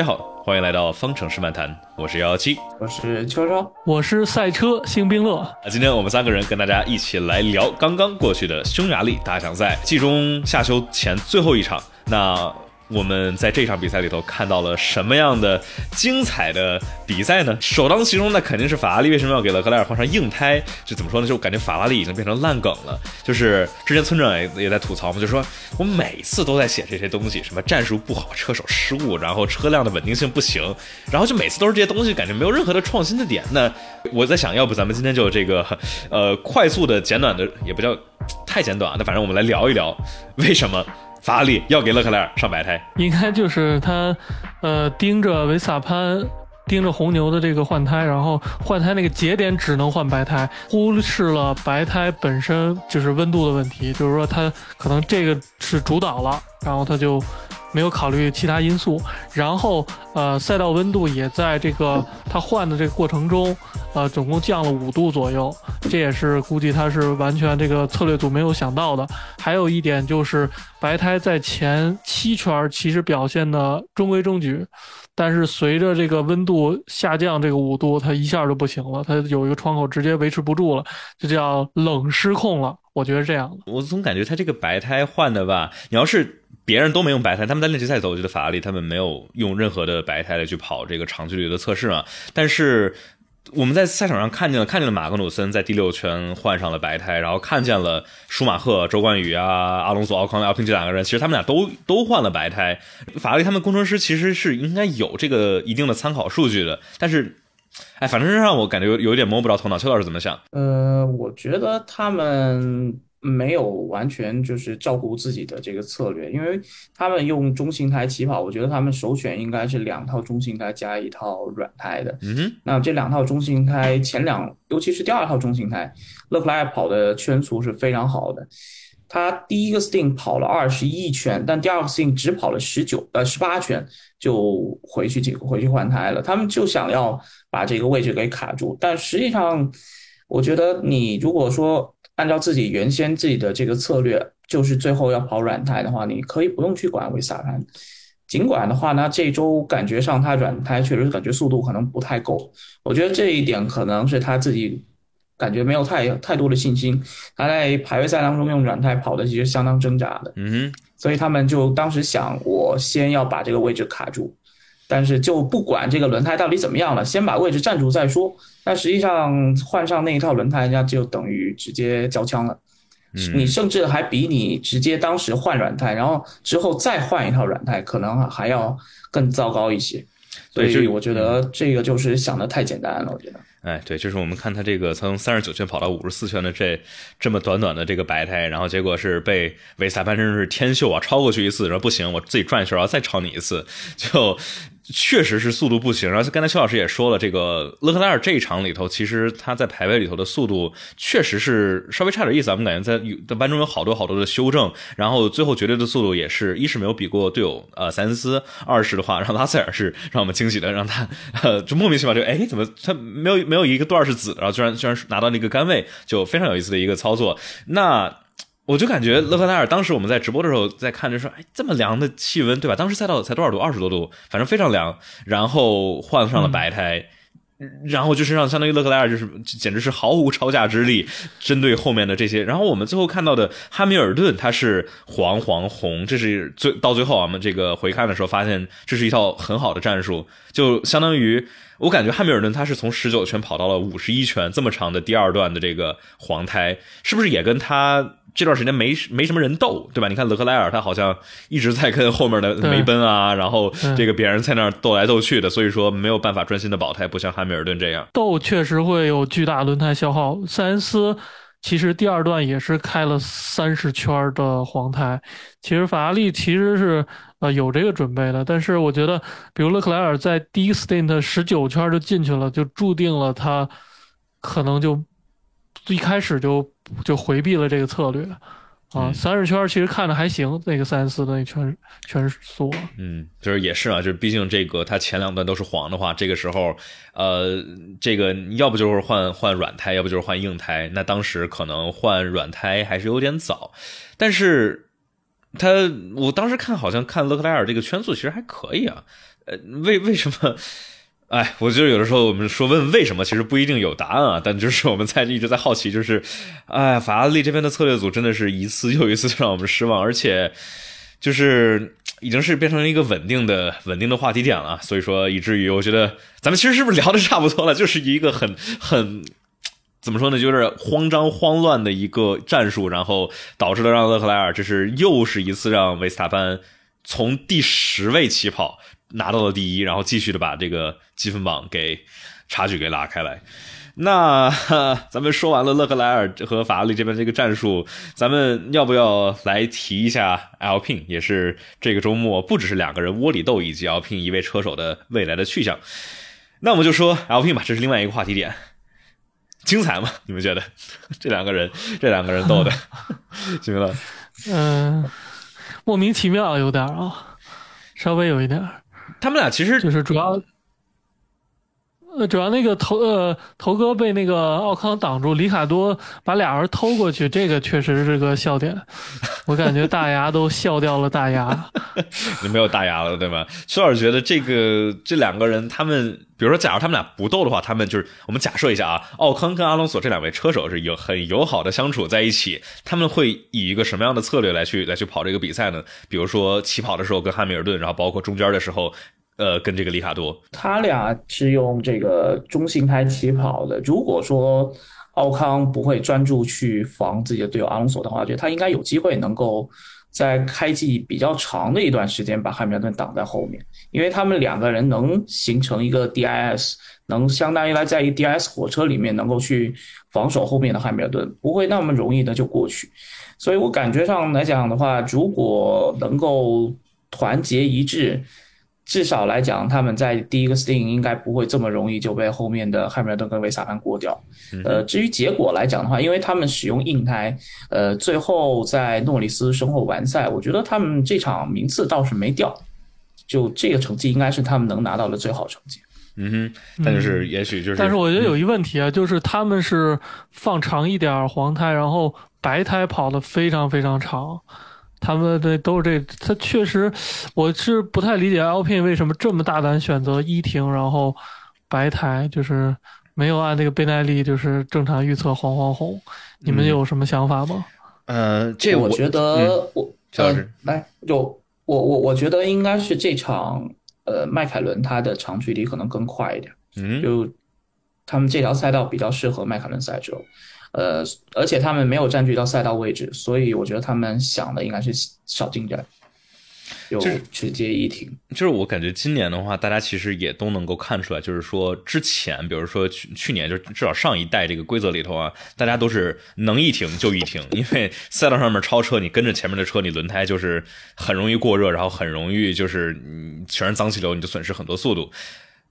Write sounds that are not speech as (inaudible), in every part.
大家好，欢迎来到方程式漫谈，我是幺幺七，我是秋秋，我是赛车星冰乐。那，今天我们三个人跟大家一起来聊刚刚过去的匈牙利大奖赛季中夏休前最后一场。那我们在这场比赛里头看到了什么样的精彩的比赛呢？首当其冲，那肯定是法拉利为什么要给勒克莱尔换上硬胎？就怎么说呢？就感觉法拉利已经变成烂梗了。就是之前村长也也在吐槽嘛，就说我每次都在写这些东西，什么战术不好、车手失误，然后车辆的稳定性不行，然后就每次都是这些东西，感觉没有任何的创新的点。那我在想，要不咱们今天就这个呃快速的、简短的，也不叫太简短，那反正我们来聊一聊为什么。法拉利要给勒克莱尔上白胎，应该就是他，呃，盯着维萨潘，盯着红牛的这个换胎，然后换胎那个节点只能换白胎，忽视了白胎本身就是温度的问题，就是说他可能这个是主导了，然后他就。没有考虑其他因素，然后呃，赛道温度也在这个他换的这个过程中，呃，总共降了五度左右，这也是估计他是完全这个策略组没有想到的。还有一点就是白胎在前七圈其实表现的中规中矩，但是随着这个温度下降这个五度，它一下就不行了，它有一个窗口直接维持不住了，就叫冷失控了。我觉得这样，我总感觉他这个白胎换的吧，你要是。别人都没用白胎，他们在练习赛走，我觉得法拉利他们没有用任何的白胎来去跑这个长距离的测试嘛。但是我们在赛场上看见了，看见了马格努森在第六圈换上了白胎，然后看见了舒马赫、周冠宇啊、阿隆索、奥康、奥平这两个人，其实他们俩都都换了白胎。法拉利他们工程师其实是应该有这个一定的参考数据的，但是，哎，反正是让我感觉有有点摸不着头脑。邱老师怎么想？呃，我觉得他们。没有完全就是照顾自己的这个策略，因为他们用中型胎起跑，我觉得他们首选应该是两套中型胎加一套软胎的。嗯，那这两套中型胎前两，尤其是第二套中型胎，勒克莱尔跑的圈速是非常好的。他第一个 sting 跑了二十一圈，但第二个 sting 只跑了十九呃十八圈就回去进回去换胎了。他们就想要把这个位置给卡住，但实际上，我觉得你如果说。按照自己原先自己的这个策略，就是最后要跑软胎的话，你可以不用去管维萨潘。尽管的话呢，这周感觉上他软胎确实感觉速度可能不太够。我觉得这一点可能是他自己感觉没有太太多的信心。他在排位赛当中用软胎跑的其实相当挣扎的。嗯，所以他们就当时想，我先要把这个位置卡住。但是就不管这个轮胎到底怎么样了，先把位置占住再说。但实际上换上那一套轮胎，那就等于直接交枪了。你甚至还比你直接当时换软胎，然后之后再换一套软胎，可能还要更糟糕一些。所以我觉得这个就是想的太简单了。我觉得，哎，对，就是我们看他这个从三十九圈跑到五十四圈的这这么短短的这个白胎，然后结果是被维斯塔潘真是天秀啊，超过去一次，然后不行，我自己转一圈，然后再超你一次，就。确实是速度不行，然后刚才邱老师也说了，这个勒克莱尔这一场里头，其实他在排位里头的速度确实是稍微差点意思。我们感觉在在班中有好多好多的修正，然后最后绝对的速度也是一是没有比过队友呃塞恩斯，二是的话让拉塞尔是让我们惊喜的，让他呃就莫名其妙就哎怎么他没有没有一个段是紫，然后居然居然拿到那个杆位，就非常有意思的一个操作。那。我就感觉勒克莱尔当时我们在直播的时候在看，就说，哎，这么凉的气温，对吧？当时赛道才多少度？二十多度，反正非常凉。然后换上了白胎，(laughs) 然后就是让相当于勒克莱尔就是简直是毫无超价之力，针对后面的这些。然后我们最后看到的汉密尔顿，他是黄黄红，这是最到最后啊，我们这个回看的时候发现，这是一套很好的战术，就相当于我感觉汉密尔顿他是从十九圈跑到了五十一圈，这么长的第二段的这个黄胎，是不是也跟他？这段时间没没什么人斗，对吧？你看勒克莱尔，他好像一直在跟后面的梅奔啊，然后这个别人在那儿斗来斗去的，所以说没有办法专心的保胎，不像汉密尔顿这样斗，确实会有巨大轮胎消耗。塞恩斯其实第二段也是开了三十圈的黄胎，其实法拉利其实是呃有这个准备的，但是我觉得，比如勒克莱尔在第一 stint 十九圈就进去了，就注定了他可能就一开始就。就回避了这个策略，啊，三十圈其实看着还行，那个三十四的那圈圈速，嗯，就是也是啊，就是毕竟这个它前两段都是黄的话，这个时候，呃，这个要不就是换换软胎，要不就是换硬胎，那当时可能换软胎还是有点早，但是他我当时看好像看勒克莱尔这个圈速其实还可以啊。呃，为为什么？哎，我觉得有的时候我们说问为什么，其实不一定有答案啊。但就是我们在一直在好奇，就是，哎，法拉利这边的策略组真的是一次又一次让我们失望，而且就是已经是变成了一个稳定的稳定的话题点了。所以说，以至于我觉得咱们其实是不是聊的差不多了？就是一个很很怎么说呢，就是慌张慌乱的一个战术，然后导致了让勒克莱尔这是又是一次让维斯塔潘从第十位起跑。拿到了第一，然后继续的把这个积分榜给差距给拉开来。那 (laughs) 咱们说完了勒克莱尔和法拉利这边这个战术，咱们要不要来提一下 L pin 也是这个周末不只是两个人窝里斗，以及 L pin 一位车手的未来的去向。那我们就说 L P 吧，这是另外一个话题点，精彩吗？你们觉得 (laughs) 这两个人这两个人斗的，(laughs) 行了？嗯，莫名其妙有点啊，稍微有一点。他们俩其实就是主要，呃，主要那个头呃头哥被那个奥康挡住，里卡多把俩人偷过去，这个确实是个笑点，我感觉大牙都笑掉了大牙。(laughs) 你没有大牙了对吧？薛老师觉得这个这两个人，他们比如说，假如他们俩不斗的话，他们就是我们假设一下啊，奥康跟阿隆索这两位车手是有很友好的相处在一起，他们会以一个什么样的策略来去来去跑这个比赛呢？比如说起跑的时候跟汉密尔顿，然后包括中间的时候。呃，跟这个里卡多，他俩是用这个中性胎起跑的。如果说奥康不会专注去防自己的队友阿隆索的话，我觉得他应该有机会能够在开季比较长的一段时间把汉密尔顿挡在后面，因为他们两个人能形成一个 DIS，能相当于来在一 DIS 火车里面能够去防守后面的汉密尔顿，不会那么容易的就过去。所以我感觉上来讲的话，如果能够团结一致。至少来讲，他们在第一个 sting 应该不会这么容易就被后面的汉密尔顿跟维萨潘过掉。呃，至于结果来讲的话，因为他们使用硬胎，呃，最后在诺里斯身后完赛，我觉得他们这场名次倒是没掉，就这个成绩应该是他们能拿到的最好成绩。嗯哼，但就是也许就是，但是我觉得有一问题啊，就是他们是放长一点黄胎，然后白胎跑的非常非常长。他们的都是这，他确实，我是不太理解 Alpine 为什么这么大胆选择一停，然后白台，就是没有按那个倍耐力，就是正常预测黄黄红。你们有什么想法吗？呃，这我觉得我老师来就我我我觉得应该是这场呃迈凯伦它的长距离可能更快一点，嗯，就他们这条赛道比较适合迈凯伦赛车。呃，而且他们没有占据到赛道位置，所以我觉得他们想的应该是少进点，就直接一停。就是我感觉今年的话，大家其实也都能够看出来，就是说之前，比如说去去年，就至少上一代这个规则里头啊，大家都是能一停就一停，因为赛道上面超车，你跟着前面的车，你轮胎就是很容易过热，然后很容易就是嗯全是脏气流，你就损失很多速度。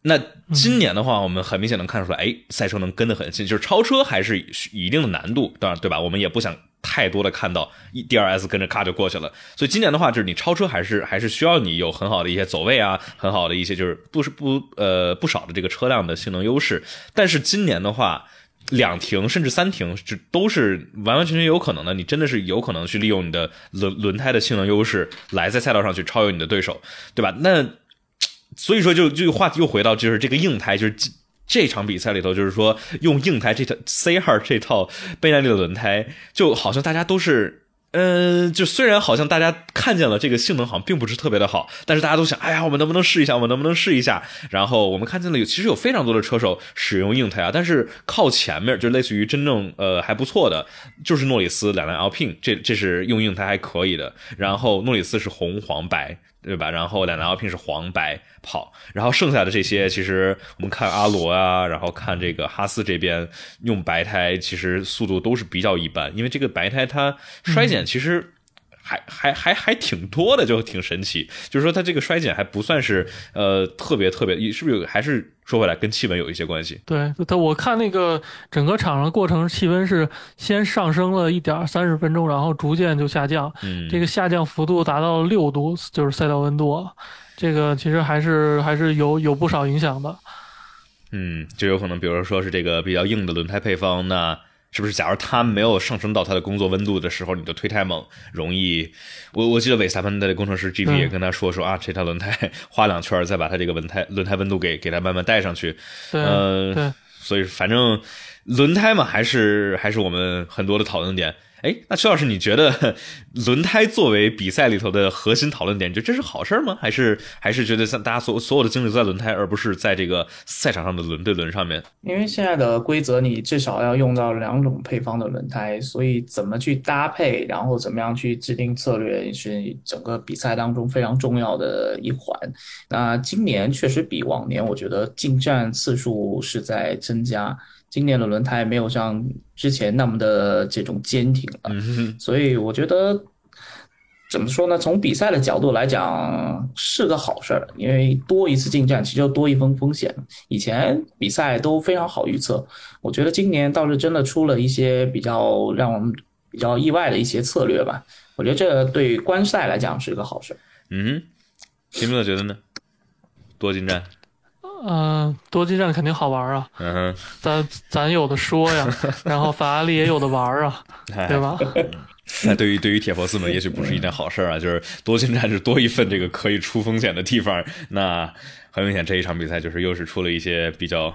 那今年的话，我们很明显能看出来，哎，赛车能跟得很近，就是超车还是一定的难度，当然对吧？我们也不想太多的看到一 D R S 跟着咔就过去了，所以今年的话，就是你超车还是还是需要你有很好的一些走位啊，很好的一些就是不是不呃不少的这个车辆的性能优势。但是今年的话，两停甚至三停，这都是完完全全有可能的。你真的是有可能去利用你的轮轮胎的性能优势，来在赛道上去超越你的对手，对吧？那。所以说，就就话题又回到，就是这个硬胎，就是这场比赛里头，就是说用硬胎这套 C 二这套倍耐力的轮胎，就好像大家都是，嗯，就虽然好像大家看见了这个性能好像并不是特别的好，但是大家都想，哎呀，我们能不能试一下？我们能不能试一下？然后我们看见了有，其实有非常多的车手使用硬胎啊，但是靠前面就类似于真正呃还不错的，就是诺里斯两辆 Alpine，这这是用硬胎还可以的。然后诺里斯是红黄白。对吧？然后两辆 Alpine 是黄白跑，然后剩下的这些，其实我们看阿罗啊，然后看这个哈斯这边用白胎，其实速度都是比较一般，因为这个白胎它衰减其实还还还还挺多的，就挺神奇。就是说它这个衰减还不算是呃特别特别，是不是有还是？说回来，跟气温有一些关系。对，它我看那个整个场上过程，气温是先上升了一点三十分钟，然后逐渐就下降。嗯，这个下降幅度达到了六度，就是赛道温度。这个其实还是还是有有不少影响的。嗯，就有可能，比如说是这个比较硬的轮胎配方，那是不是？假如它没有上升到它的工作温度的时候，你就推太猛，容易。我我记得韦斯塔潘的工程师 GP 也跟他说说啊，这条轮胎 (laughs) 花两圈，再把它这个轮胎轮胎温度给给它慢慢带上去。对呃，对，所以反正轮胎嘛，还是还是我们很多的讨论点。哎，那邱老师，你觉得 (laughs) 轮胎作为比赛里头的核心讨论点，你觉得这是好事吗？还是还是觉得像大家所所有的精力都在轮胎，而不是在这个赛场上的轮对轮上面？因为现在的规则，你至少要用到两种配方的轮胎，所以怎么去搭配，然后怎么样去制定策略，是整个比赛当中非常重要的一环。那今年确实比往年，我觉得进站次数是在增加。今年的轮胎没有像之前那么的这种坚挺了，所以我觉得怎么说呢？从比赛的角度来讲是个好事儿，因为多一次进站其实就多一分风险。以前比赛都非常好预测，我觉得今年倒是真的出了一些比较让我们比较意外的一些策略吧。我觉得这对观赛来讲是个好事儿。嗯哼，秦明乐觉得呢？多进站，嗯、多进站肯定好玩啊，嗯哼，咱咱有的说呀，(laughs) 然后法拉利也有的玩啊，哎对吧？(laughs) 那对于对于铁佛斯们，也许不是一件好事儿啊，(laughs) 就是多进站是多一份这个可以出风险的地方。那很明显，这一场比赛就是又是出了一些比较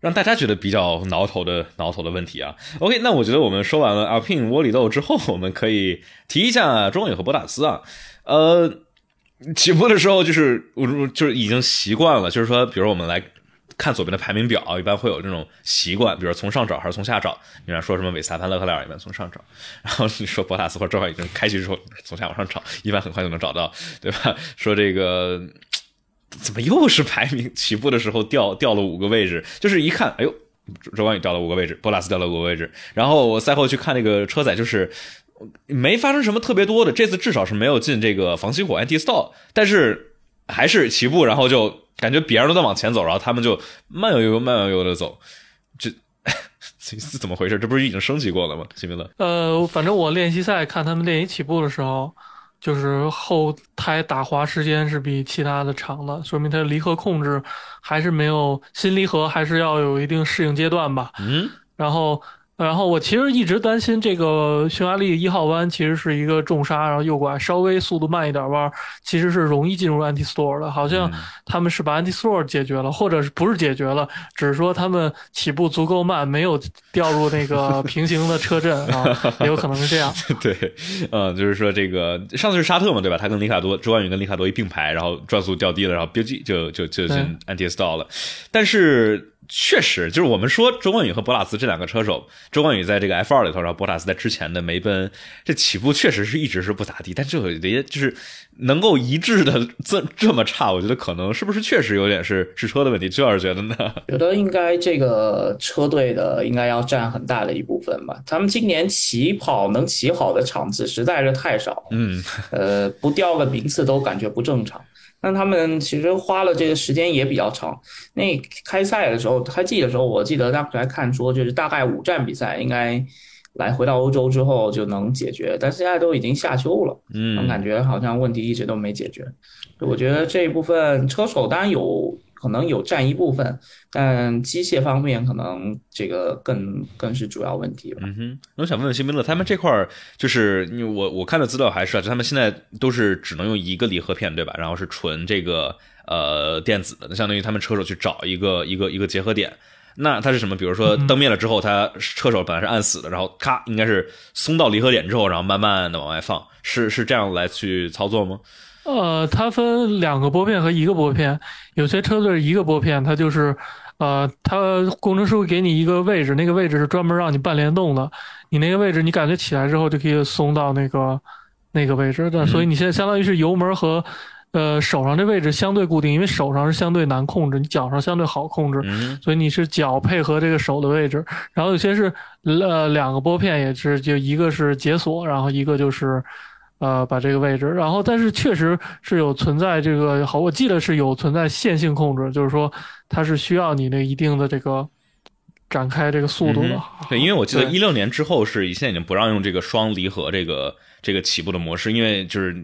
让大家觉得比较挠头的挠头的问题啊。OK，那我觉得我们说完了 Alpine 窝里斗之后，我们可以提一下中野和博塔斯啊，呃。起步的时候就是我就是已经习惯了，就是说，比如我们来看左边的排名表，一般会有这种习惯，比如从上找还是从下找。你看说什么韦斯塔潘、勒克莱尔一般从上找，然后你说博塔斯或者正好已经开启之后从下往上找，一般很快就能找到，对吧？说这个怎么又是排名起步的时候掉掉了五个位置，就是一看，哎呦，周冠宇掉了五个位置，博塔斯掉了五个位置，然后我赛后去看那个车载，就是。没发生什么特别多的，这次至少是没有进这个防熄火 anti stall，但是还是起步，然后就感觉别人都在往前走，然后他们就慢悠悠、慢悠悠的走，这这是怎么回事？这不是已经升级过了吗？新明乐，呃，反正我练习赛看他们练习起步的时候，就是后胎打滑时间是比其他的长的，说明它离合控制还是没有新离合，还是要有一定适应阶段吧。嗯，然后，然后我其实一直担心这个匈牙利一号弯其实是一个重刹，然后右拐，稍微速度慢一点弯，其实是容易进入 anti store 的。好像他们是把 anti store 解决了，或者是不是解决了，只是说他们起步足够慢，没有掉入那个 (laughs) 平行的车阵啊，也有可能是这样。(laughs) 对，嗯，就是说这个上次是沙特嘛，对吧？他跟里卡多，周冠宇跟里卡多一并排，然后转速掉低了，然后标记就就就进 anti store 了，但是。确实，就是我们说周冠宇和博塔斯这两个车手，周冠宇在这个 F 二里头，然后博塔斯在之前的梅奔，这起步确实是一直是不咋地，但这有些就是能够一致的这这么差，我觉得可能是不是确实有点是是车的问题？周老师觉得呢？(laughs) 觉得应该这个车队的应该要占很大的一部分吧。他们今年起跑能起好的场次实在是太少，嗯，呃，不掉个名次都感觉不正常。那他们其实花了这个时间也比较长。那开赛的时候，开季的时候，我记得当时还看说，就是大概五站比赛应该来回到欧洲之后就能解决，但现在都已经夏秋了，嗯，感觉好像问题一直都没解决。我觉得这一部分车手当然有可能有占一部分，但机械方面可能这个更更是主要问题吧。嗯哼，我想问问新宾乐，他们这块儿就是因为我我看的资料还是啊，就他们现在都是只能用一个离合片对吧？然后是纯这个呃电子的，那相当于他们车手去找一个一个一个结合点。那它是什么？比如说灯灭了之后，它车手本来是按死的，然后咔，应该是松到离合点之后，然后慢慢的往外放，是是这样来去操作吗？呃，它分两个拨片和一个拨片，有些车队一个拨片，它就是，呃，它工程师会给你一个位置，那个位置是专门让你半联动的，你那个位置你感觉起来之后就可以松到那个 (laughs) 那个位置，的所以你现在相当于是油门和。呃，手上这位置相对固定，因为手上是相对难控制，你脚上相对好控制，嗯所以你是脚配合这个手的位置。然后有些是呃两个拨片也是，就一个是解锁，然后一个就是呃把这个位置。然后但是确实是有存在这个好，我记得是有存在线性控制，就是说它是需要你那一定的这个展开这个速度的。嗯、对，因为我记得一六年之后是现在已经不让用这个双离合这个这个起步的模式，因为就是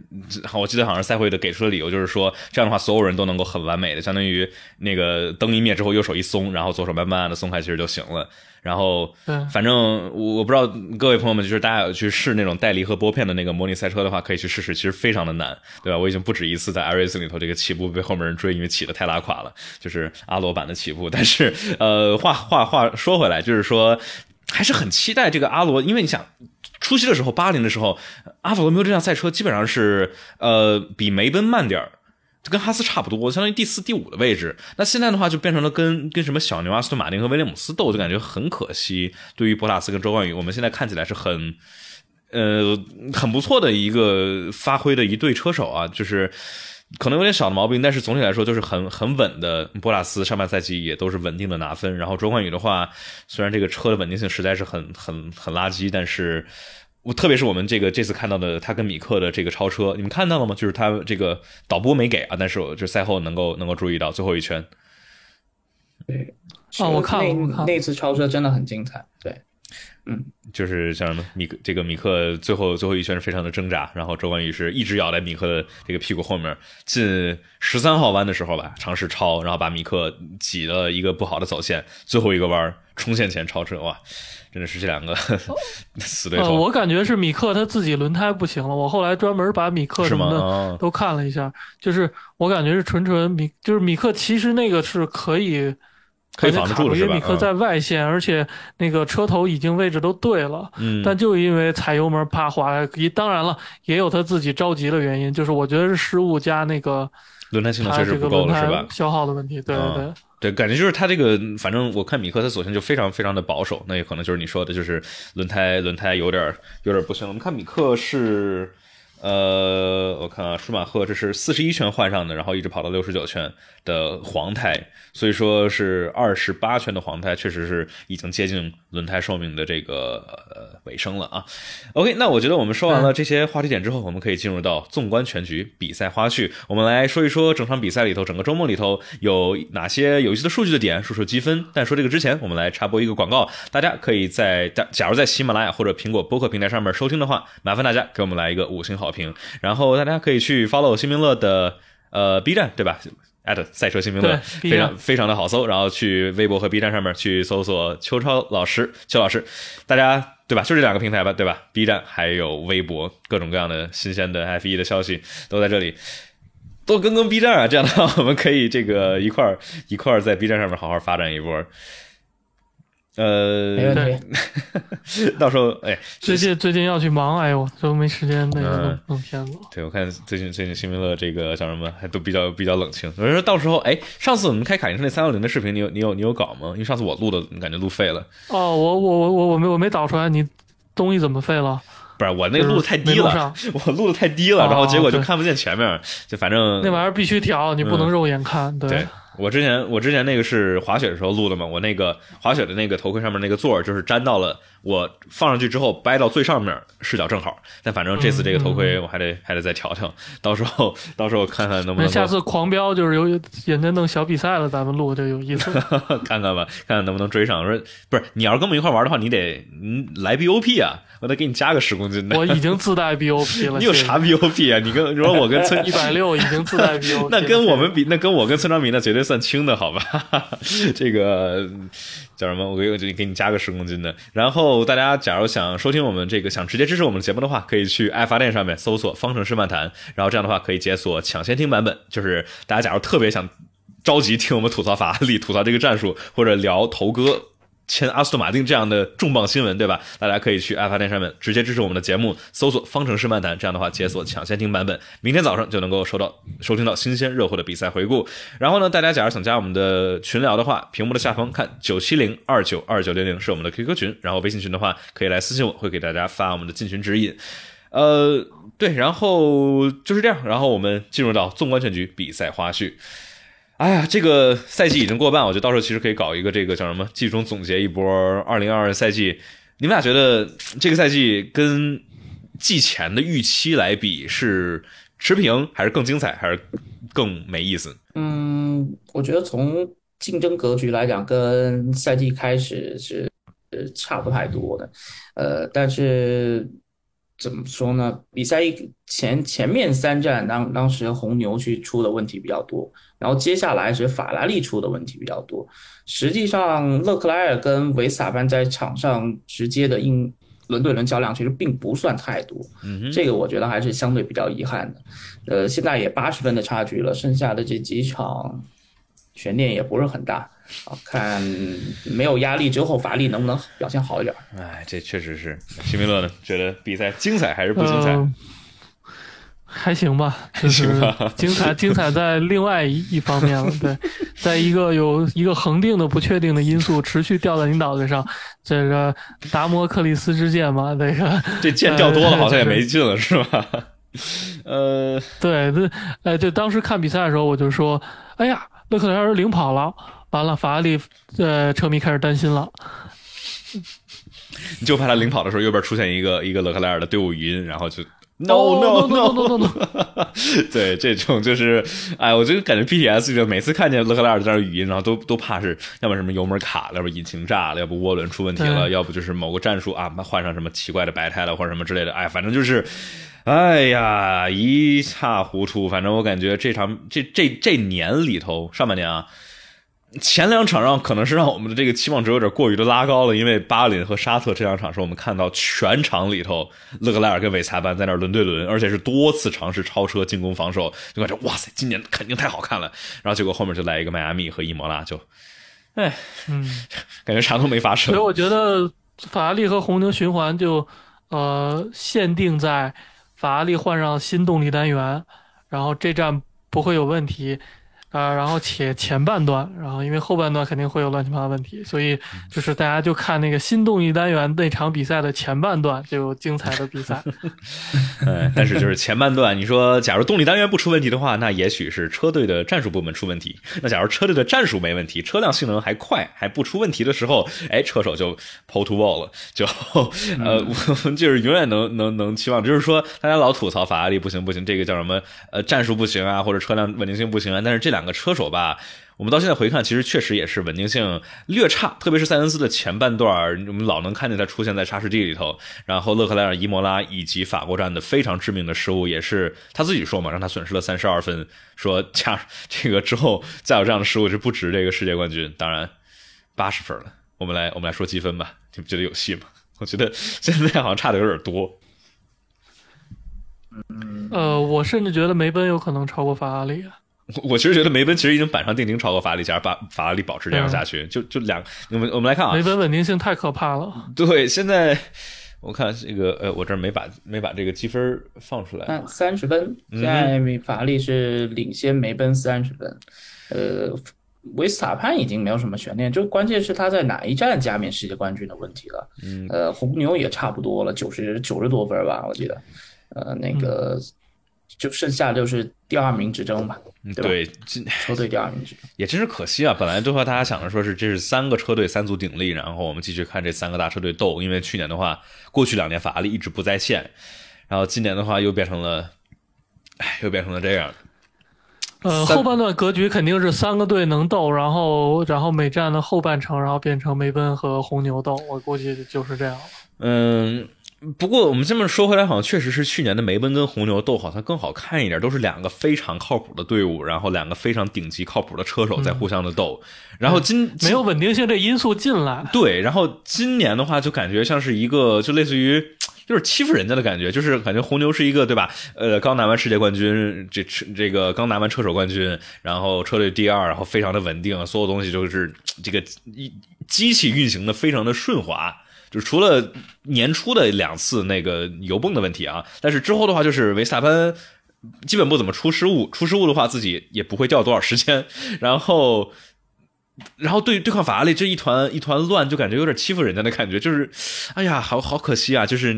我记得好像赛会的给出的理由就是说，这样的话所有人都能够很完美的，相当于那个灯一灭之后，右手一松，然后左手慢慢的松开，其实就行了。然后，反正我我不知道各位朋友们，就是大家有去试那种带离合拨片的那个模拟赛车的话，可以去试试，其实非常的难，对吧？我已经不止一次在 iRacing 里头这个起步被后面人追，因为起的太拉垮了，就是阿罗版的起步。但是，呃，话话话说回来，就是说还是很期待这个阿罗，因为你想初期的时候，八零的时候，阿法罗密欧这辆赛车基本上是呃比梅奔慢点儿。跟哈斯差不多，相当于第四、第五的位置。那现在的话，就变成了跟跟什么小牛、阿斯顿马丁和威廉姆斯斗，就感觉很可惜。对于博塔斯跟周冠宇，我们现在看起来是很，呃，很不错的一个发挥的一对车手啊，就是可能有点小的毛病，但是总体来说就是很很稳的。博拉斯上半赛季也都是稳定的拿分，然后周冠宇的话，虽然这个车的稳定性实在是很很很垃圾，但是。我特别是我们这个这次看到的他跟米克的这个超车，你们看到了吗？就是他这个导播没给啊，但是我就赛后能够能够注意到最后一圈。对，啊，我看了，那次超车真的很精彩。对，嗯，就是像什么米克这个米克最后最后一圈是非常的挣扎，然后周冠宇是一直咬在米克的这个屁股后面，进十三号弯的时候吧，尝试超，然后把米克挤了一个不好的走线，最后一个弯冲线前超车，哇！真的是这两个 (laughs) 死对头。我感觉是米克他自己轮胎不行了。我后来专门把米克什么的都看了一下，就是我感觉是纯纯米，就是米克其实那个是可以可以防得住的，因为米克在外线，而且那个车头已经位置都对了。嗯。但就因为踩油门啪滑，一当然了，也有他自己着急的原因，就是我觉得是失误加那个轮胎性能确实不够了，是吧？消耗的问题，对对对。对，感觉就是他这个，反正我看米克他索性就非常非常的保守，那也可能就是你说的，就是轮胎轮胎有点有点不行。我们看米克是。呃，我看啊，舒马赫这是四十一圈换上的，然后一直跑到六十九圈的黄胎，所以说是二十八圈的黄胎，确实是已经接近轮胎寿命的这个呃尾声了啊。OK，那我觉得我们说完了这些话题点之后，我们可以进入到纵观全局比赛花絮，我们来说一说整场比赛里头，整个周末里头有哪些有意思的数据的点，说说积分。但说这个之前，我们来插播一个广告，大家可以在假如在喜马拉雅或者苹果播客平台上面收听的话，麻烦大家给我们来一个五星好。评，然后大家可以去 follow 新民乐的呃 B 站对吧？艾特赛车新兵们，非常非常的好搜。然后去微博和 B 站上面去搜索邱超老师、邱老师，大家对吧？就这两个平台吧，对吧？B 站还有微博，各种各样的新鲜的 F 一的消息都在这里。多跟跟 B 站啊，这样的话我们可以这个一块儿一块儿在 B 站上面好好发展一波。呃，没问题，(laughs) 到时候哎，(laughs) 最近最近要去忙，哎呦，都没时间那个弄弄片子。对，我看最近最近新民乐这个叫什么，还 (laughs) 都比较比较冷清。我说到时候，哎，上次我们开卡丁车那三六零的视频，你有你有你有搞吗？因为上次我录的，感觉录废了。哦，我我我我我没我没导出来，你东西怎么废了？不是我那个录的太低了，我录的太低了，然后结果就看不见前面，就反正那玩意儿必须调，你不能肉眼看，对。我之前我之前那个是滑雪的时候录的嘛，我那个滑雪的那个头盔上面那个座儿就是粘到了。我放上去之后掰到最上面视角正好，但反正这次这个头盔我还得还得再调调，到时候到时候看看能不能。下次狂飙就是有人家弄小比赛了，咱们录就有意思。(laughs) 看看吧，看看能不能追上。说不是你要是跟我们一块玩的话，你得嗯来 BOP 啊，我得给你加个十公斤的。我已经自带 BOP 了。(laughs) 你有啥 BOP 啊？你跟你说我跟村一百六已经自带 BOP。(laughs) 那跟我们比，那跟我跟村长比，那绝对算轻的，好吧？这个。叫什么？我给我就给你加个十公斤的。然后大家假如想收听我们这个，想直接支持我们的节目的话，可以去爱发电上面搜索“方程式漫谈”，然后这样的话可以解锁抢先听版本。就是大家假如特别想着急听我们吐槽法拉利、(laughs) 吐槽这个战术，或者聊头哥。签阿斯顿马丁这样的重磅新闻，对吧？大家可以去爱发电上面直接支持我们的节目，搜索“方程式漫谈”，这样的话解锁抢先听版本，明天早上就能够收到收听到新鲜热乎的比赛回顾。然后呢，大家假如想加我们的群聊的话，屏幕的下方看九七零二九二九零零是我们的 QQ 群，然后微信群的话可以来私信我，会给大家发我们的进群指引。呃，对，然后就是这样，然后我们进入到纵观全局比赛花絮。哎呀，这个赛季已经过半，我觉得到时候其实可以搞一个这个叫什么季中总结一波二零二二赛季。你们俩觉得这个赛季跟季前的预期来比是持平，还是更精彩，还是更没意思？嗯，我觉得从竞争格局来讲，跟赛季开始是呃差不太多的。呃，但是怎么说呢？比赛一前前面三站当当时红牛去出的问题比较多，然后接下来是法拉利出的问题比较多。实际上，勒克莱尔跟维斯塔潘在场上直接的应轮对轮较量其实并不算太多，嗯这个我觉得还是相对比较遗憾的。呃，现在也八十分的差距了，剩下的这几场悬念也不是很大啊，看没有压力之后法力能不能表现好一点。哎，这确实是。徐明乐呢？觉得比赛精彩还是不精彩？呃还行吧，就是行吧精彩，精彩 (laughs) 在另外一一方面了。对，在一个有一个恒定的不确定的因素持续掉在你脑袋上，这个达摩克里斯之剑嘛，这个这剑掉多了，呃好像也没劲了，是吧？(laughs) 呃，对，这哎，对，当时看比赛的时候，我就说，哎呀，勒克莱尔领跑了，完了，法拉利呃车迷开始担心了。你 (laughs) 就怕他领跑的时候右边出现一个一个勒克莱尔的队伍语音，然后就 no Oh, no no no no no！(laughs) 对，这种就是，哎，我就感觉 BTS 就每次看见勒克莱尔在那语音，然后都都怕是要么什么油门卡了，要不引擎炸了，要不涡轮出问题了，要不就是某个战术啊换上什么奇怪的白胎了或者什么之类的，哎，反正就是。哎呀，一塌糊涂。反正我感觉这场这这这年里头，上半年啊，前两场让可能是让我们的这个期望值有点过于的拉高了，因为巴林和沙特这两场是我们看到全场里头勒克莱尔跟韦裁班在那儿轮对轮，而且是多次尝试超车、进攻、防守，就感觉哇塞，今年肯定太好看了。然后结果后面就来一个迈阿密和伊莫拉，就哎，嗯，感觉啥都没发生所以。我觉得法拉利和红牛循环就呃限定在法拉利换上新动力单元，然后这站不会有问题。啊、然后且前半段，然后因为后半段肯定会有乱七八糟问题，所以就是大家就看那个新动力单元那场比赛的前半段就有精彩的比赛。(laughs) 哎，但是就是前半段，你说假如动力单元不出问题的话，那也许是车队的战术部门出问题。那假如车队的战术没问题，车辆性能还快，还不出问题的时候，哎，车手就 pull to wall 了，就呃，我们就是永远能能能期望，就是说大家老吐槽法拉利不行不行，这个叫什么呃战术不行啊，或者车辆稳定性不行啊，但是这两两个车手吧。我们到现在回看，其实确实也是稳定性略差，特别是塞恩斯的前半段，我们老能看见他出现在沙石地里头。然后勒克莱尔、伊莫拉以及法国站的非常致命的失误，也是他自己说嘛，让他损失了三十二分。说加这个之后再有这样的失误是不值这个世界冠军。当然，八十分了。我们来我们来说积分吧，你不觉得有戏吗？我觉得现在好像差的有点多。呃，我甚至觉得梅奔有可能超过法拉利啊。我其实觉得梅奔其实已经板上钉钉超过法拉利，假如把法拉利保持这样下去，就就两，我们我们来看啊梅，奔稳定性太可怕了。(laughs) 对，现在我看这个呃，我这儿没把没把这个积分放出来，那三十分，嗯现在法拉利是领先梅奔三十分，呃，维斯塔潘已经没有什么悬念，就关键是他在哪一站加冕世界冠军的问题了。嗯，呃，红牛也差不多了，九十九十多分吧，我记得，呃，那个就剩下就是第二名之争吧，对吧对，今车队第二名之争。也真是可惜啊！本来的话，大家想着说是这是三个车队三足鼎立，然后我们继续看这三个大车队斗。因为去年的话，过去两年法拉利一直不在线，然后今年的话又变成了，哎，又变成了这样。呃，后半段格局肯定是三个队能斗，然后然后每站的后半程，然后变成梅奔和红牛斗，我估计就是这样了。嗯，不过我们这么说回来，好像确实是去年的梅奔跟红牛斗好像更好看一点，都是两个非常靠谱的队伍，然后两个非常顶级靠谱的车手在互相的斗。然后今没有稳定性这因素进来，对，然后今年的话就感觉像是一个就类似于。就是欺负人家的感觉，就是感觉红牛是一个对吧？呃，刚拿完世界冠军，这车这个刚拿完车手冠军，然后车队第二，然后非常的稳定，所有东西就是这个一机器运行的非常的顺滑。就除了年初的两次那个油泵的问题啊，但是之后的话就是维斯塔潘基本不怎么出失误，出失误的话自己也不会掉多少时间，然后。然后对对抗法拉利这一团一团乱，就感觉有点欺负人家的感觉，就是，哎呀，好好可惜啊！就是，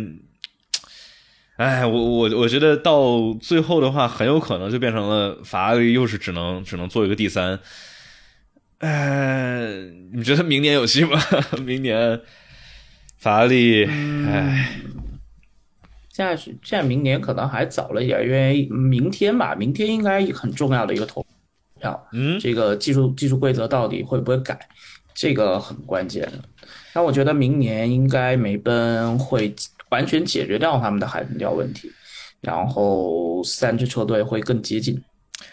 哎，我我我觉得到最后的话，很有可能就变成了法拉利又是只能只能做一个第三。哎，你觉得明年有戏吗？(laughs) 明年法拉利，哎，现在是现在明年可能还早了一点，因为明天吧，明天应该很重要的一个投票，嗯，这个技术技术规则到底会不会改，这个很关键。那我觉得明年应该梅奔会完全解决掉他们的海豚掉问题，然后三支车队会更接近。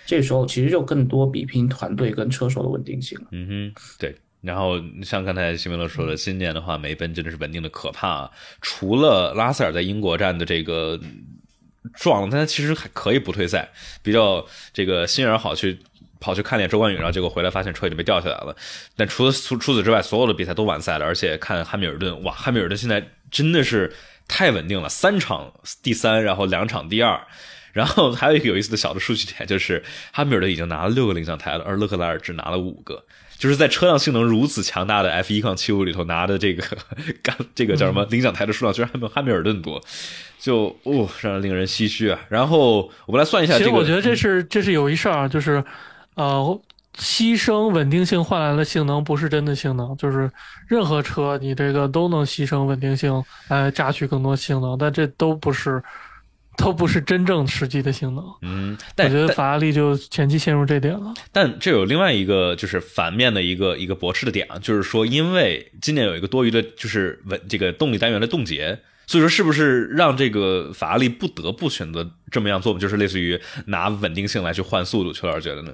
这时候其实就更多比拼团队跟车手的稳定性了。嗯哼，对。然后像刚才西梅勒说的，今年的话，梅奔真的是稳定的可怕啊。除了拉塞尔在英国站的这个撞，但他其实还可以不退赛，比较这个心眼好，去跑去看练周冠宇，然后结果回来发现车已经被掉下来了。但除了除除此之外，所有的比赛都完赛了，而且看汉密尔顿，哇，汉密尔顿现在真的是太稳定了，三场第三，然后两场第二。然后还有一个有意思的小的数据点，就是汉密尔顿已经拿了六个领奖台了，而勒克莱尔只拿了五个。就是在车辆性能如此强大的 F 一杠七五里头拿的这个 (laughs) 干这个叫什么领奖台的数量，居然还没有汉密尔顿多，就哦，让人令人唏嘘啊。然后我们来算一下，其实我觉得这是这是有一事儿，就是呃，牺牲稳定性换来的性能不是真的性能，就是任何车你这个都能牺牲稳定性来榨取更多性能，但这都不是。都不是真正实际的性能，嗯，但我觉得法拉利就前期陷入这点了。但这有另外一个就是反面的一个一个驳斥的点啊，就是说，因为今年有一个多余的，就是稳这个动力单元的冻结，所以说是不是让这个法拉利不得不选择这么样做，就是类似于拿稳定性来去换速度？邱老师觉得呢？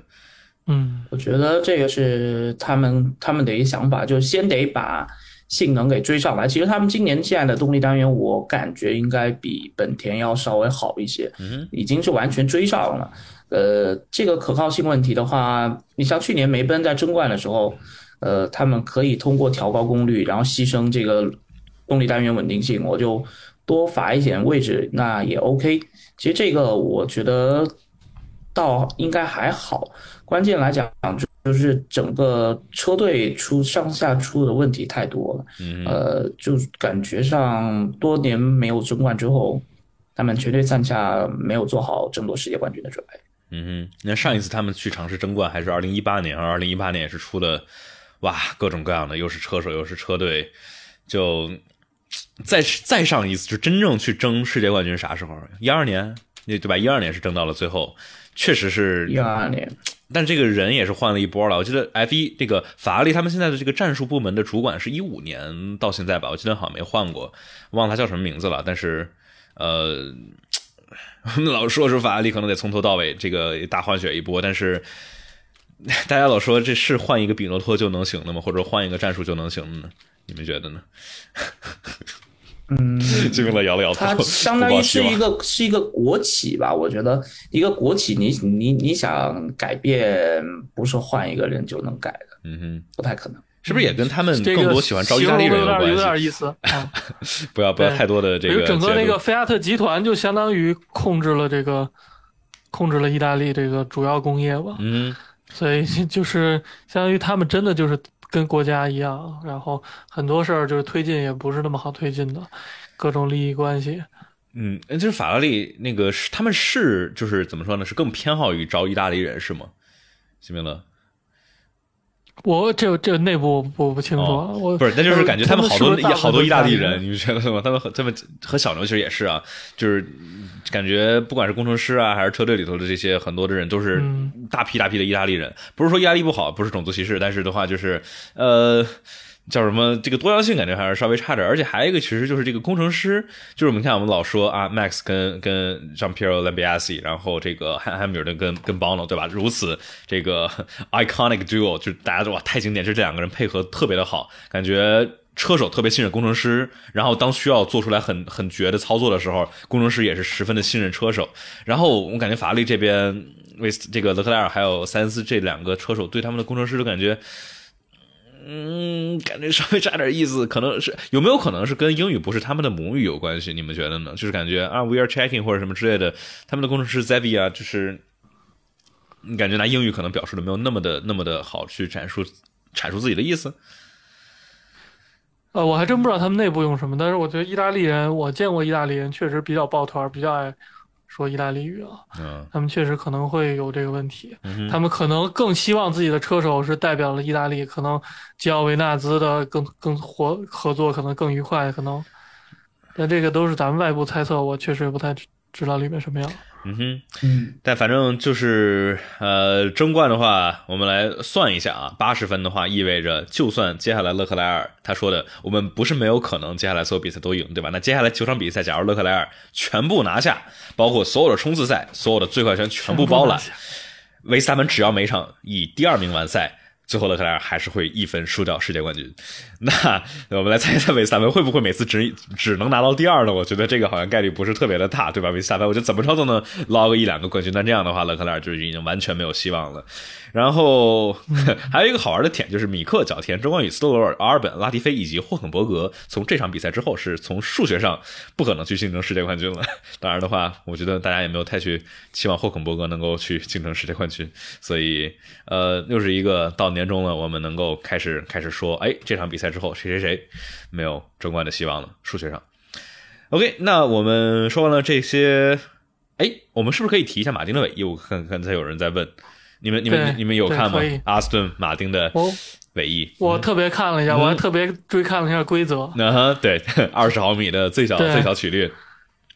嗯，我觉得这个是他们他们的一个想法，就是先得把。性能给追上来，其实他们今年现在的动力单元，我感觉应该比本田要稍微好一些，已经是完全追上了。呃，这个可靠性问题的话，你像去年梅奔在争冠的时候，呃，他们可以通过调高功率，然后牺牲这个动力单元稳定性，我就多罚一点位置，那也 OK。其实这个我觉得倒应该还好，关键来讲就。是整个车队出上下出的问题太多了，呃，就感觉上多年没有争冠之后，他们全队上下没有做好争夺世界冠军的准备。嗯哼，那上一次他们去尝试争冠还是二零一八年，而二零一八年也是出的，哇，各种各样的，又是车手又是车队，就再再上一次就真正去争世界冠军啥时候？一二年，对吧？一二年是争到了最后，确实是一二年。但这个人也是换了一波了。我记得 F 一这个法拉利他们现在的这个战术部门的主管是一五年到现在吧，我记得好像没换过，忘了他叫什么名字了。但是，呃，(laughs) 老说是法拉利可能得从头到尾这个大换血一波。但是 (laughs) 大家老说这是换一个比诺托就能行的吗？或者换一个战术就能行的呢？你们觉得呢？嗯，这边摇了摇头。它相当于是一个是一个国企吧？我觉得一个国企，你你你想改变，不是换一个人就能改的。嗯哼，不太可能。是不是也跟他们更多喜欢招意大利人有关系？有点意思。(laughs) 不要不要太多的这个。整个那个菲亚特集团就相当于控制了这个，控制了意大利这个主要工业吧。嗯。所以就是相当于他们真的就是。跟国家一样，然后很多事儿就是推进也不是那么好推进的，各种利益关系。嗯，就是法拉利那个是他们是就是怎么说呢？是更偏好于招意大利人是吗？西明乐，我这这内部我不清楚，我不是，那就是感觉他们好多好多意大利人，你们觉得吗？他们和他们和小牛其实也是啊，就是。感觉不管是工程师啊，还是车队里头的这些很多的人，都是大批大批的意大利人。不是说意大利不好，不是种族歧视，但是的话就是，呃，叫什么这个多样性感觉还是稍微差点。而且还有一个，其实就是这个工程师，就是我们看我们老说啊，Max 跟跟 Jean Pierre Lambiase，然后这个汉汉密尔顿跟跟 Bono 对吧？如此这个 (laughs) iconic duo，就是大家都哇太经典，就这两个人配合特别的好，感觉。车手特别信任工程师，然后当需要做出来很很绝的操作的时候，工程师也是十分的信任车手。然后我感觉法拉利这边为这个勒克莱尔还有塞恩斯这两个车手对他们的工程师都感觉，嗯，感觉稍微差点意思。可能是有没有可能是跟英语不是他们的母语有关系？你们觉得呢？就是感觉啊，we are checking 或者什么之类的，他们的工程师 Zavi 啊，就是你感觉拿英语可能表述的没有那么的那么的好去阐述阐述自己的意思。呃，我还真不知道他们内部用什么，但是我觉得意大利人，我见过意大利人确实比较抱团，比较爱说意大利语啊。嗯，他们确实可能会有这个问题，嗯、他们可能更希望自己的车手是代表了意大利，可能吉奥维纳兹的更更合合作可能更愉快，可能。但这个都是咱们外部猜测，我确实不太知道里面什么样。嗯哼，嗯，但反正就是呃，争冠的话，我们来算一下啊，八十分的话意味着，就算接下来勒克莱尔他说的，我们不是没有可能接下来所有比赛都赢，对吧？那接下来九场比赛，假如勒克莱尔全部拿下，包括所有的冲刺赛、所有的最快圈全部包揽，维斯塔潘只要每场以第二名完赛。最后勒克莱尔还是会一分输掉世界冠军，那我们来猜一猜维斯塔潘会不会每次只只能拿到第二呢？我觉得这个好像概率不是特别的大，对吧？维斯塔潘我觉得怎么着都能捞个一两个冠军，那这样的话勒克莱尔就已经完全没有希望了。然后 (laughs) 还有一个好玩的点就是米克、角田、周冠宇、斯托罗尔、阿尔本、拉蒂菲以及霍肯伯格，从这场比赛之后是从数学上不可能去竞争世界冠军了。(laughs) 当然的话，我觉得大家也没有太去期望霍肯伯格能够去竞争世界冠军，所以呃，又是一个到。年终了，我们能够开始开始说，哎，这场比赛之后谁谁谁没有争冠的希望了？数学上，OK，那我们说完了这些，哎，我们是不是可以提一下马丁的尾翼？我看刚才有人在问，你们你们你们有看吗？阿斯顿马丁的尾翼，我特别看了一下，我还特别追看了一下规则。嗯，对，(laughs) 二十毫米的最小最小曲率。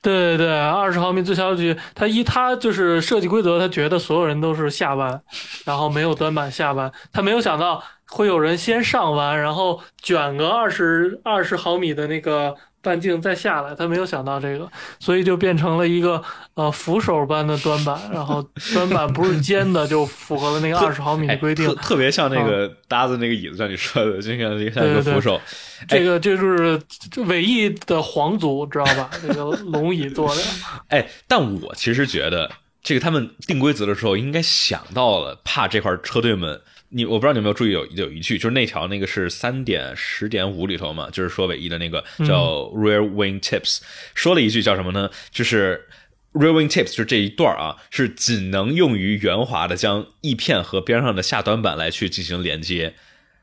对对对，二十毫米最小距，他一他就是设计规则，他觉得所有人都是下弯，然后没有短板下弯，他没有想到会有人先上弯，然后卷个二十二十毫米的那个。半径再下来，他没有想到这个，所以就变成了一个呃扶手般的端板，然后端板不是尖的，就符合了那个二十毫米的规定，特特别像那个搭在那个椅子上你说的，就像一个像一个扶手。这个这就是尾翼的皇族，知道吧？这个龙椅做的。(laughs) 哎，但我其实觉得，这个他们定规则的时候应该想到了，怕这块车队们。你我不知道你有没有注意有有一句，就是那条那个是三点十点五里头嘛，就是说尾翼的那个叫 rear wing tips，说了一句叫什么呢？就是 rear wing tips，就是这一段啊，是仅能用于圆滑的将翼片和边上的下端板来去进行连接。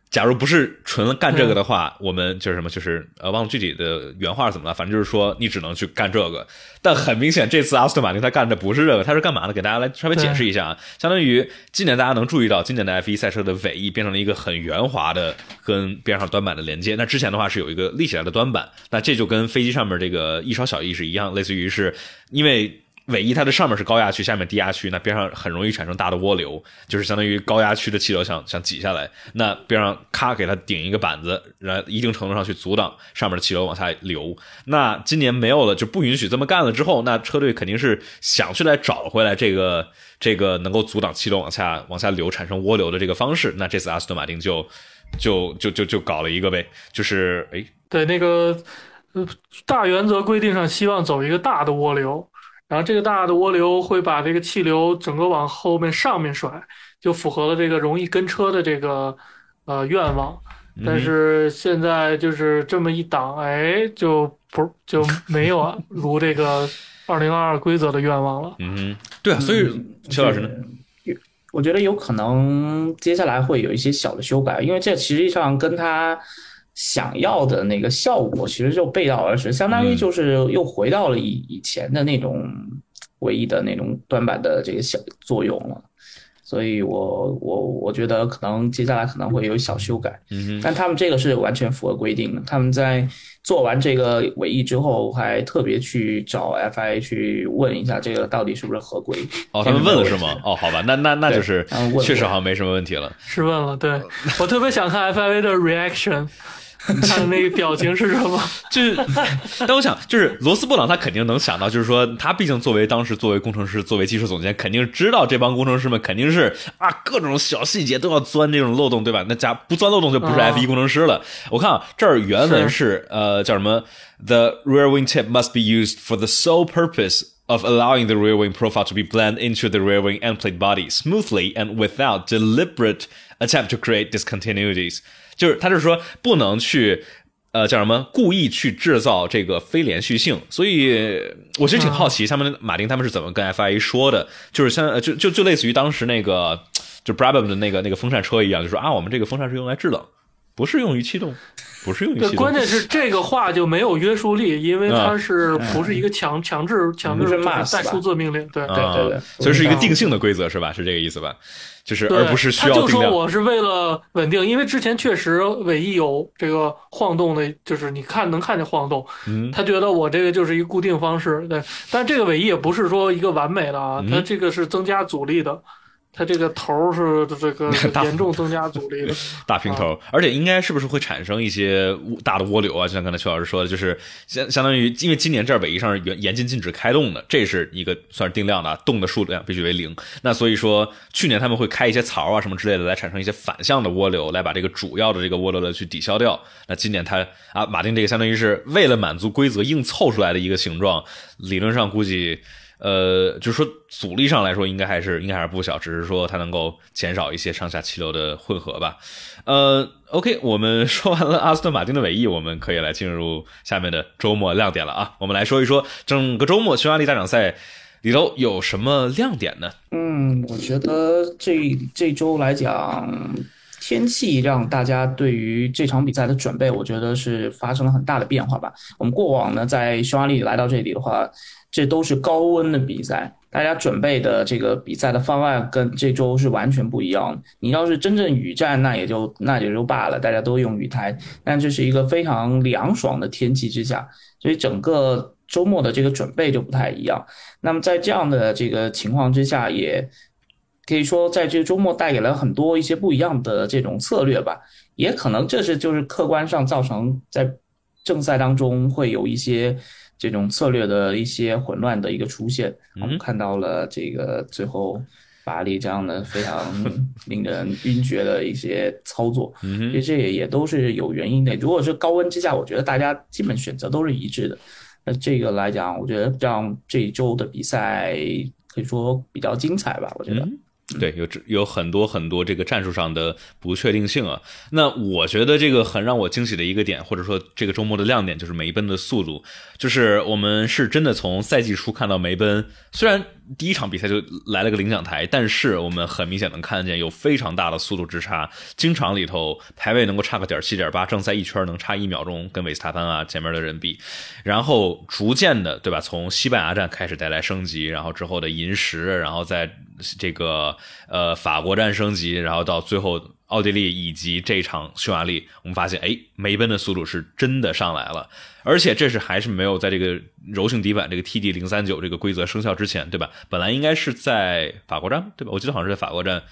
假如不是纯干这个的话，我们就是什么，就是呃，忘了具体的原话是怎么了。反正就是说，你只能去干这个。但很明显，这次阿斯顿马丁他干的不是这个，他是干嘛呢？给大家来稍微解释一下啊。相当于今年大家能注意到，今年的 F 一赛车的尾翼变成了一个很圆滑的跟边上端板的连接。那之前的话是有一个立起来的端板，那这就跟飞机上面这个翼梢小翼是一样，类似于是因为。尾翼它的上面是高压区，下面低压区，那边上很容易产生大的涡流，就是相当于高压区的气流想想挤下来，那边上咔给它顶一个板子，然后一定程度上去阻挡上面的气流往下流。那今年没有了，就不允许这么干了之后，那车队肯定是想去来找回来这个这个能够阻挡气流往下往下流产生涡流的这个方式。那这次阿斯顿马丁就就就就就搞了一个呗，就是哎，对那个大原则规定上希望走一个大的涡流。然后这个大的涡流会把这个气流整个往后面上面甩，就符合了这个容易跟车的这个呃愿望。但是现在就是这么一挡，哎，就不就没有如这个二零二二规则的愿望了。嗯，对啊，所以邱老师呢？我觉得有可能接下来会有一些小的修改，因为这实际上跟他。想要的那个效果其实就背道而驰，相当于就是又回到了以以前的那种唯一的那种短板的这个小作用了，所以我我我觉得可能接下来可能会有小修改，嗯，但他们这个是完全符合规定的，他们在做完这个尾翼之后，还特别去找 FIA 去问一下这个到底是不是合规。哦，他们问了是吗？哦，好吧，那那那就是确实好像没什么问题了。是问了，对我特别想看 FIA 的 reaction。他的那个表情是什么？就是，但我想，就是罗斯布朗他肯定能想到，就是说他毕竟作为当时作为工程师，作为技术总监，肯定知道这帮工程师们肯定是啊，各种小细节都要钻这种漏洞，对吧？那假不钻漏洞就不是 F 一工程师了。我看啊，这儿原文是呃叫什么？The rear wing tip must be used for the sole purpose of allowing the rear wing profile to be blend into the rear wing end plate body smoothly and without deliberate attempt to create discontinuities。就是他就是说不能去，呃，叫什么故意去制造这个非连续性，所以我其实挺好奇，他们马丁他们是怎么跟 FIA 说的，就是像就就就类似于当时那个就 Brabham 的那个那个风扇车一样，就说啊，我们这个风扇是用来制冷，不是用于气动，不是用于气对，动。关键是这个话就没有约束力，因为啊它是不是一个强强制强制带数字命令？对对对对所以是一个定性的规则是吧？是这个意思吧？就是对，而不是需他就说。我是为了稳定，因为之前确实尾翼有这个晃动的，就是你看能看见晃动，嗯，他觉得我这个就是一个固定方式，对，但这个尾翼也不是说一个完美的啊，嗯。它这个是增加阻力的，它这个头是这个 (laughs) 严重增加阻力的，(laughs) 大平头，而且应该是不是会产生一些大的涡流啊？就像刚才邱老师说的，就是相相当于，因为今年这儿尾翼上是严严禁禁止开动的，这是一个算是定量的啊，动的数量必须为零。那所以说，去年他们会开一些槽啊什么之类的，来产生一些反向的涡流，来把这个主要的这个涡流的去抵消掉。那今年他啊，马丁这个相当于是为了满足规则硬凑出来的一个形状，理论上估计。呃，就是说阻力上来说，应该还是应该还是不小，只是说它能够减少一些上下气流的混合吧。呃，OK，我们 (laughs) 说完了阿斯顿马丁的尾翼，我们可以来进入下面的周末亮点了啊。我们来说一说整个周末匈牙利大奖赛里头有什么亮点呢？嗯，我觉得这这周来讲，天气让大家对于这场比赛的准备，我觉得是发生了很大的变化吧。我们过往呢，在匈牙利来到这里的话，这都是高温的比赛，大家准备的这个比赛的方案跟这周是完全不一样的。你要是真正雨战，那也就那也就罢了，大家都用雨胎，但这是一个非常凉爽的天气之下，所以整个周末的这个准备就不太一样。那么在这样的这个情况之下，也可以说在这个周末带给了很多一些不一样的这种策略吧。也可能这是就是客观上造成在正赛当中会有一些这种策略的一些混乱的一个出现。我们看到了这个最后法拉利这样的非常令人晕厥的一些操作，嗯其实这也也都是有原因的。如果是高温之下，我觉得大家基本选择都是一致的。那这个来讲，我觉得让这一周的比赛可以说比较精彩吧。我觉得，嗯对，有有很多很多这个战术上的不确定性啊。那我觉得这个很让我惊喜的一个点，或者说这个周末的亮点，就是梅奔的速度。就是我们是真的从赛季初看到梅奔，虽然第一场比赛就来了个领奖台，但是我们很明显能看见有非常大的速度之差，经常里头排位能够差个点七点八，正赛一圈能差一秒钟，跟维斯塔潘啊前面的人比，然后逐渐的对吧，从西班牙站开始带来升级，然后之后的银石，然后在这个呃法国站升级，然后到最后奥地利以及这场匈牙利，我们发现哎梅奔的速度是真的上来了。而且这是还是没有在这个柔性底板这个 TD 零三九这个规则生效之前，对吧？本来应该是在法国站，对吧？我记得好像是在法国站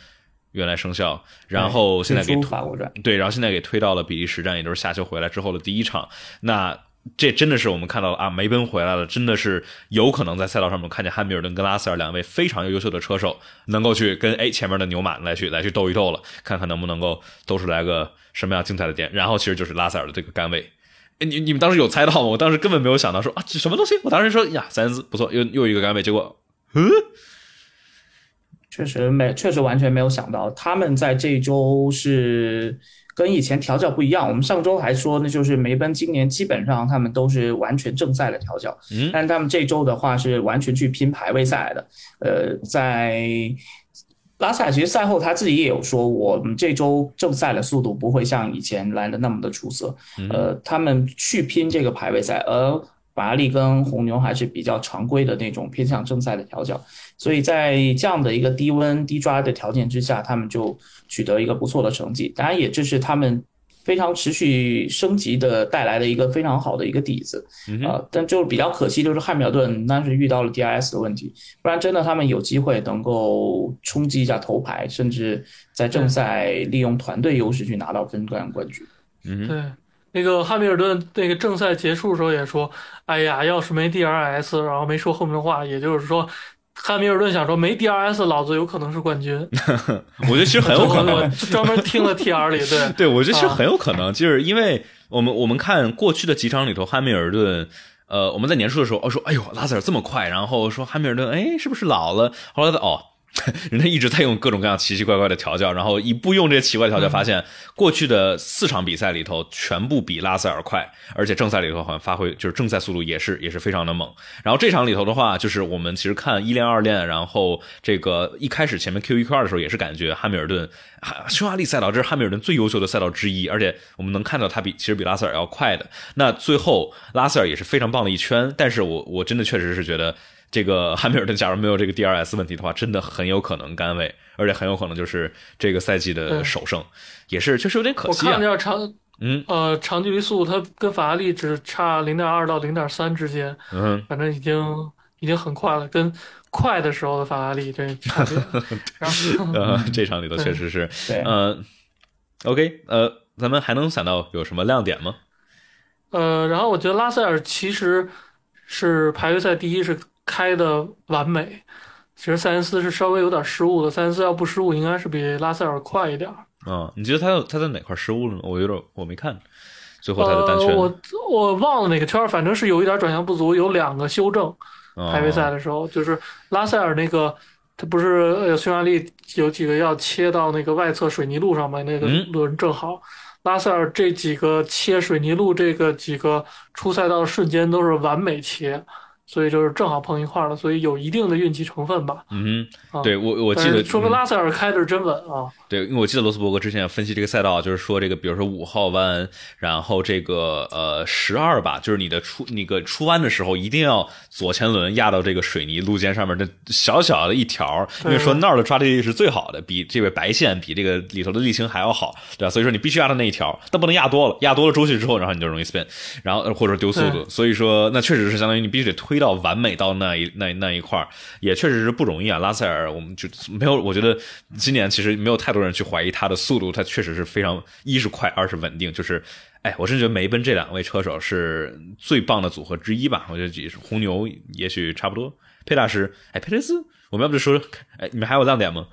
原来生效，然后现在给最初法国站，对，然后现在给推到了比利时站，也就是夏休回来之后的第一场。那这真的是我们看到了啊，梅奔回来了，真的是有可能在赛道上面看见汉密尔顿跟拉塞尔两位非常优秀的车手，能够去跟哎前面的牛马来去来去斗一斗了，看看能不能够斗出来个什么样精彩的点。然后其实就是拉塞尔的这个杆位。哎，你你们当时有猜到吗？我当时根本没有想到说啊，这什么东西？我当时说呀，塞恩斯不错，又又一个杆位，结果，嗯，确实没，确实完全没有想到，他们在这一周是跟以前调教不一样。我们上周还说，那就是梅奔今年基本上他们都是完全正赛的调教，嗯但是他们这周的话是完全去拼排位赛的。呃，在拉塞尔其实赛后他自己也有说，我们这周正赛的速度不会像以前来的那么的出色。呃，他们去拼这个排位赛，而法拉利跟红牛还是比较常规的那种偏向正赛的调教，所以在这样的一个低温低抓的条件之下，他们就取得一个不错的成绩。当然，也这是他们非常持续升级的带来的一个非常好的一个底子。呃，但就比较可惜，就是汉密尔顿当时遇到了 DRS 的问题，不然真的他们有机会能够冲击一下头牌，甚至在正赛利用团队优势去拿到分段冠军。嗯对，那个汉密尔顿那个正赛结束的时候也说，哎呀，要是没 DRS，然后没说后面的话，也就是说，汉密尔顿想说没 DRS，老子有可能是冠军。(laughs) 我觉得其实很有可能我，专门听了 TR 里，对 (laughs) 对，我觉得其实啊很有可能，就是因为我们我们看过去的几场里头，汉密尔顿，呃，我们在年初的时候，哦说，哎呦，拉塞尔这么快，然后说汉密尔顿，哎，是不是老了？后来的哦，(laughs) 人家一直在用各种各样奇奇怪怪的调教，然后一步用这些奇怪调教，发现过去的四场比赛里头全部比拉塞尔快，而且正赛里头好像发挥就是正赛速度也是也是非常的猛。然后这场里头的话，就是我们其实看一练二练，然后这个一开始前面 Q 一 Q 二的时候，也是感觉汉密尔顿匈牙利赛道这是汉密尔顿最优秀的赛道之一，而且我们能看到他比其实比拉塞尔要快的。那最后拉塞尔也是非常棒的一圈，但是我我真的确实是觉得。这个汉密尔顿假如没有这个 DRS 问题的话，真的很有可能甘位，而且很有可能就是这个赛季的首胜，也是确实有点可惜啊。我看了长，嗯呃长距离速度，它跟法拉利只差零点二到零点三之间，嗯，反正已经已经很快了，跟快的时候的法拉利这差别。(laughs) 然后呃，(laughs) 这场里头确实是，呃，OK，呃，咱们还能想到有什么亮点吗？呃，然后我觉得拉塞尔其实是排位赛第一是。开的完美，其实塞恩斯是稍微有点失误的。塞恩斯要不失误，应该是比拉塞尔快一点。啊，你觉得他他在哪块失误了呢？我有点我没看，最后他的单圈，我我忘了哪个圈，反正是有一点转向不足，有两个修正。排位赛的时候，就是拉塞尔那个，他不是匈牙利有几个要切到那个外侧水泥路上吗？那个轮正好，拉塞尔这几个切水泥路这个几个出赛道瞬间都是完美切。所以就是正好碰一块了，所以有一定的运气成分吧。嗯，对我我记得说明拉塞尔开的是真稳啊。对，因为我记得罗斯伯格之前分析这个赛道，就是说这个，比如说五号弯，然后这个呃十二吧，就是你的出那个出弯的时候，一定要左前轮压到这个水泥路肩上面的小小的一条，因为说那儿的抓地力是最好的，比这个白线比这个里头的沥青还要好，对吧？所以说你必须压到那一条，但不能压多了，压多了出去之后，然后你就容易 spin，然后或者丢速度。所以说那确实是相当于你必须得推。推到完美到那一那那一块儿，也确实是不容易啊。拉塞尔，我们就没有，我觉得今年其实没有太多人去怀疑他的速度，他确实是非常一是快，二是稳定。就是，哎，我真觉得梅奔这两位车手是最棒的组合之一吧。我觉得也是红牛，也许差不多。佩大师，哎，佩雷斯，我们要不就说，哎，你们还有亮点吗？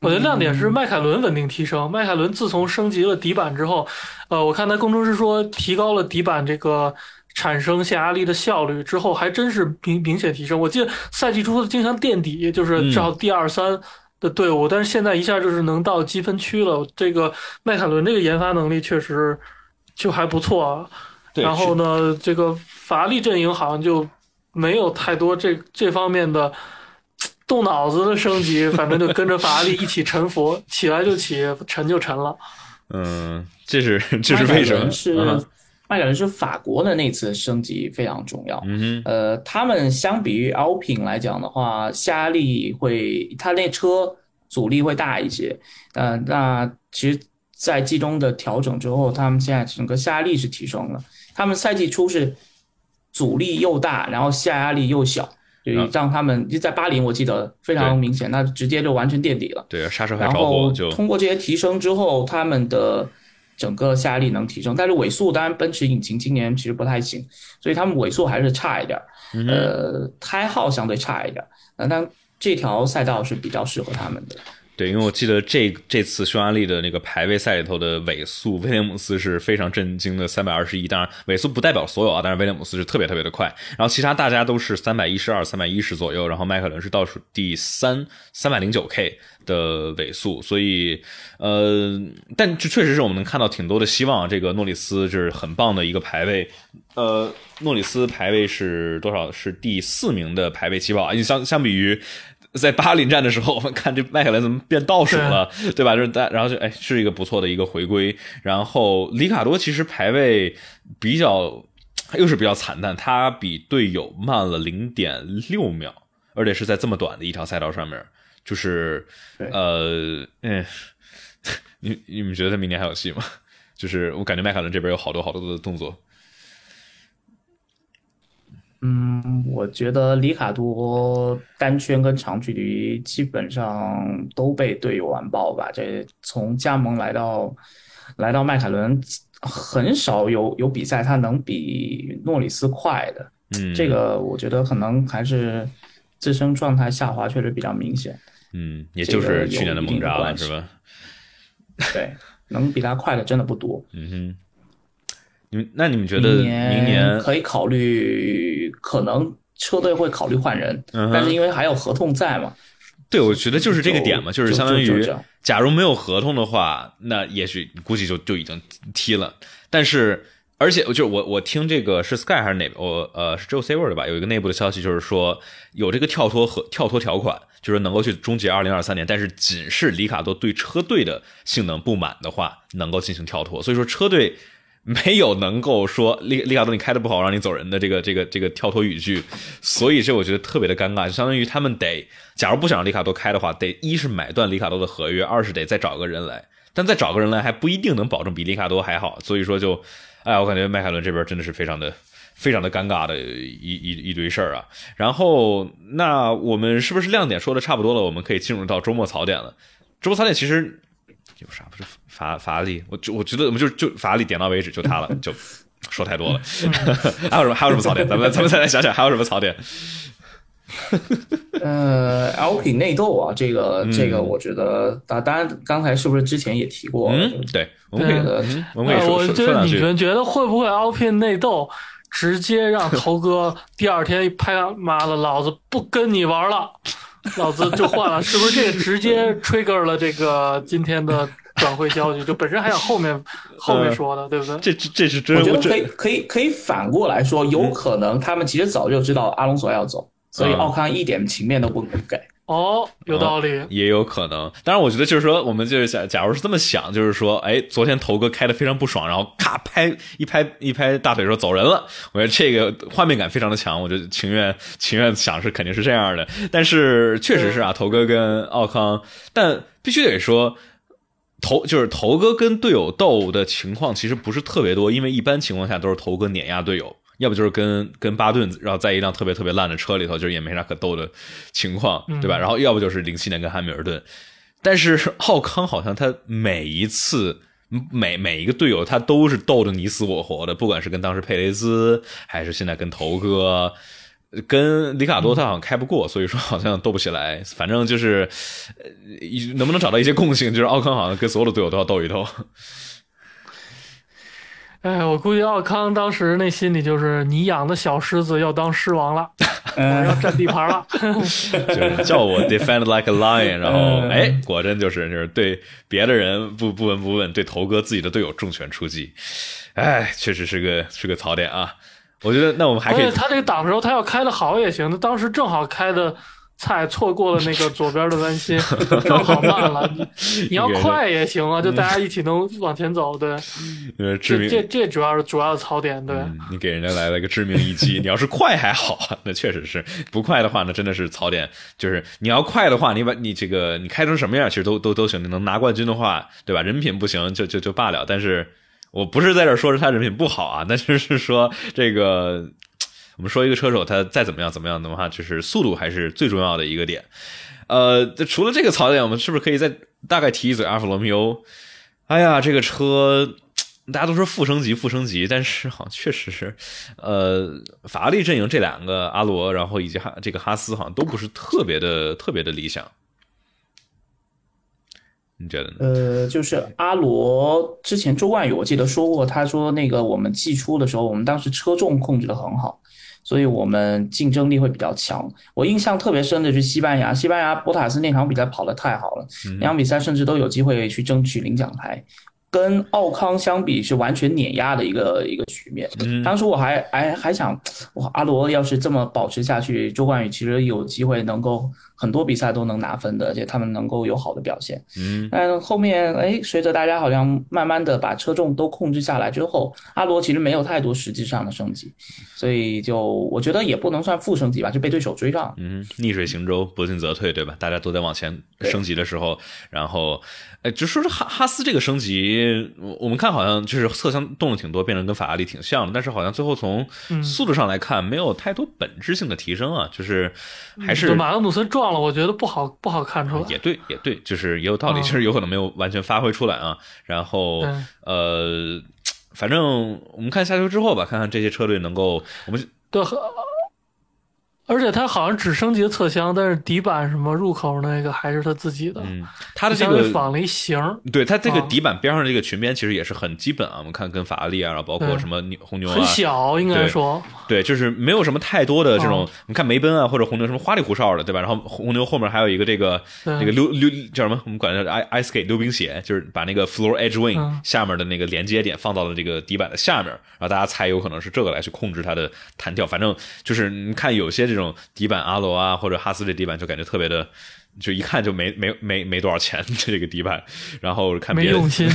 我的亮点是迈凯伦稳定提升。迈凯伦自从升级了底板之后，呃，我看他工程师说提高了底板这个产生下压力的效率之后，还真是明明显提升。我记得赛季初经常垫底，就是至少第二三的队伍，但是现在一下就是能到积分区了。这个迈凯伦这个研发能力确实就还不错啊。然后呢，这个法拉利阵营好像就没有太多这这方面的。动脑子的升级，反正就跟着法拉利一起沉浮，起来就起，沉就沉了。嗯，这是这是为什么？是迈凯伦是法国的那次升级非常重要。嗯呃，他们相比于 Alpine 来讲的话，下压力会，他那车阻力会大一些。呃，那其实，在季中的调整之后，他们现在整个下压力是提升了。他们赛季初是阻力又大，然后下压力又小。就让他们就在巴林，我记得非常明显，那直接就完全垫底了。对，刹车然后通过这些提升之后，他们的整个下压力能提升，但是尾速当然奔驰引擎今年其实不太行，所以他们尾速还是差一点。呃，胎耗相对差一点，那但这条赛道是比较适合他们的。对，因为我记得这这次匈牙利的那个排位赛里头的尾速，威廉姆斯是非常震惊的三百二十一。当然，尾速不代表所有啊，但是威廉姆斯是特别特别的快。然后其他大家都是三百一十二、三百一十左右。然后迈凯伦是倒数第三，三百零九 K 的尾速。所以，呃，但这确实是我们能看到挺多的希望。这个诺里斯就是很棒的一个排位，呃，诺里斯排位是多少？是第四名的排位起跑啊。相相比于。在巴林站的时候，我们看这迈凯伦怎么变倒数了，对吧？就是大然后就哎，是一个不错的一个回归。然后里卡多其实排位比较又是比较惨淡，他比队友慢了零点六秒，而且是在这么短的一条赛道上面，就是呃，嗯，(laughs) 你你们觉得他明年还有戏吗？就是我感觉迈凯伦这边有好多好多的动作。嗯，我觉得里卡多单圈跟长距离基本上都被队友完爆吧。这从加盟来到来到迈凯伦，很少有有比赛他能比诺里斯快的。嗯，这个我觉得可能还是自身状态下滑确实比较明显。嗯，也就是去年的猛扎了，是吧？对，能比他快的真的不多。嗯哼。你们那你们觉得明年可以考虑可能车队会考虑换人，嗯但是因为还有合同在嘛，对，我觉得就是这个点嘛，就是相当于假如没有合同的话，那也许估计就就已经踢了。但是，而且就是我我听这个是 Sky 还是哪我呃是 Joe Saver 的吧？有一个内部的消息，就是说有这个跳脱和跳脱条款，就是能够去终结二零二三年，但是仅是里卡多对车队的性能不满的话，能够进行跳脱。所以说车队。没有能够说利利卡多你开的不好让你走人的这个这个这个跳脱语句，所以这我觉得特别的尴尬，就相当于他们得，假如不想让利卡多开的话，得一是买断里卡多的合约，二是得再找个人来，但再找个人来还不一定能保证比利卡多还好，所以说就，哎，我感觉迈凯伦这边真的是非常的非常的尴尬的一一一堆事儿啊。然后那我们是不是亮点说的差不多了？我们可以进入到周末槽点了。周末槽点其实有啥不是法法拉利？我就我觉得我们就就法拉利点到为止，就他了，就说太多了。(laughs) 还有什么还有什么槽点？咱们咱们再来想想还有什么槽点？(laughs) 呃，Alpine 内斗啊，这个嗯这个我觉得，当当然刚才是不是之前也提过？嗯，对，我们可以嗯我们可以呃说说我觉得你。们觉得会不会 Alpine 内斗直接让头哥第二天一拍，妈的，老子不跟你玩了，老子就换了，是不是这个直接 trigger 了这个今天的转会消息？就本身还想后面 (laughs) 后面说的，对不对？这这这是真，我觉得可以可以可以反过来说，有可能他们其实早就知道阿隆索要走，所以嗯奥康一点情面都不给。哦，有道理。也有可能。当然，我觉得就是说，我们就是假假如是这么想，就是说，哎，昨天头哥开的非常不爽，然后咔拍一拍一拍大腿说走人了。我觉得这个画面感非常的强，我就情愿情愿想是肯定是这样的。但是确实是啊，头哥跟奥康，但必须得说。头就是头哥跟队友斗的情况其实不是特别多，因为一般情况下都是头哥碾压队友，要不就是跟跟巴顿，然后在一辆特别特别烂的车里头，就是也没啥可斗的情况，对吧？然后要不就是零七年跟汉密尔顿，但是 (laughs) 奥康好像他每一次每每一个队友他都是斗得你死我活的，不管是跟当时佩雷兹，还是现在跟头哥。跟里卡多他好像开不过，所以说好像斗不起来。反正就是，呃，能不能找到一些共性？就是奥康好像跟所有的队友都要斗一斗。哎，我估计奥康当时那心里就是你养的小狮子要当狮王了，(laughs) 我要占地盘了。(laughs) 就是叫我 defend like a lion，然后嗯哎，果真就是就是对别的人不不闻不问，对头哥自己的队友重拳出击，哎，确实是个是个槽点啊。我觉得那我们还可以他这个档的时候，他要开的好也行，他当时正好开的菜错过了那个左边的弯心，(laughs) 正好慢了。你你要快也行啊，就大家一起能往前走。对，呃致命这这这主要是主要的槽点。对，嗯，你给人家来了个致命一击。你要是快还好啊，那确实是；不快的话，那真的是槽点。就是你要快的话，你把你这个你开成什么样，其实都都都行。你能拿冠军的话，对吧？人品不行就就就罢了。但是我不是在这儿说是他人品不好啊，那就是说这个。我们说一个车手，他再怎么样怎么样的话，就是速度还是最重要的一个点。呃，除了这个槽点，我们是不是可以再大概提一嘴阿尔法罗密欧？哎呀，这个车大家都说负升级，负升级，但是好像确实是，呃，法拉利阵营这两个阿罗，然后以及哈这个哈斯，好像都不是特别的特别的理想。你觉得呢？呃，就是阿罗之前周冠宇我记得说过，他说那个我们季初的时候，我们当时车重控制的很好，所以我们竞争力会比较强。我印象特别深的是西班牙，西班牙博塔斯那场比赛跑得太好了，那场比赛甚至都有机会去争取领奖台。跟奥康相比是完全碾压的一个一个局面。嗯当时我还还还想，哇，阿罗要是这么保持下去，周冠宇其实有机会能够很多比赛都能拿分的，而且他们能够有好的表现。嗯但后面哎，随着大家好像慢慢的把车重都控制下来之后，阿罗其实没有太多实际上的升级，所以就我觉得也不能算负升级吧，就被对手追上。嗯，逆水行舟，不进则退，对吧？大家都在往前升级的时候，然后，哎，就说是哈哈斯这个升级，我我们看好像就是侧向动了挺多，变得跟法拉利挺像的，但是好像最后从嗯速度上来看，没有太多本质性的提升啊，就是还是就马格努森撞了，我觉得不好不好看出来。也对，也对，就是也有道理，嗯就是有可能没有完全发挥出来啊。然后呃，反正我们看下周之后吧，看看这些车队能够，我们对，和而且它好像只升级了侧箱，但是底板什么入口那个还是它自己的。嗯，它的这个仿了一型儿，对它这个啊底板边上的这个裙边其实也是很基本啊，我们看跟法拉利啊，然后包括什么牛红牛啊很，小，应该说。对，就是没有什么太多的这种哦，你看梅奔啊或者红牛什么花里胡哨的，对吧？然后红牛后面还有一个这个对这个溜溜叫什么？我们管它叫 ice ice skate 溜冰鞋，就是把那个 floor edge wing 嗯下面的那个连接点放到了这个底板的下面，然后大家猜有可能是这个来去控制它的弹跳。反正就是你看有些这种底板阿罗啊或者哈斯这底板就感觉特别的。就一看就没没没没多少钱这个底板，然后看别人没用心，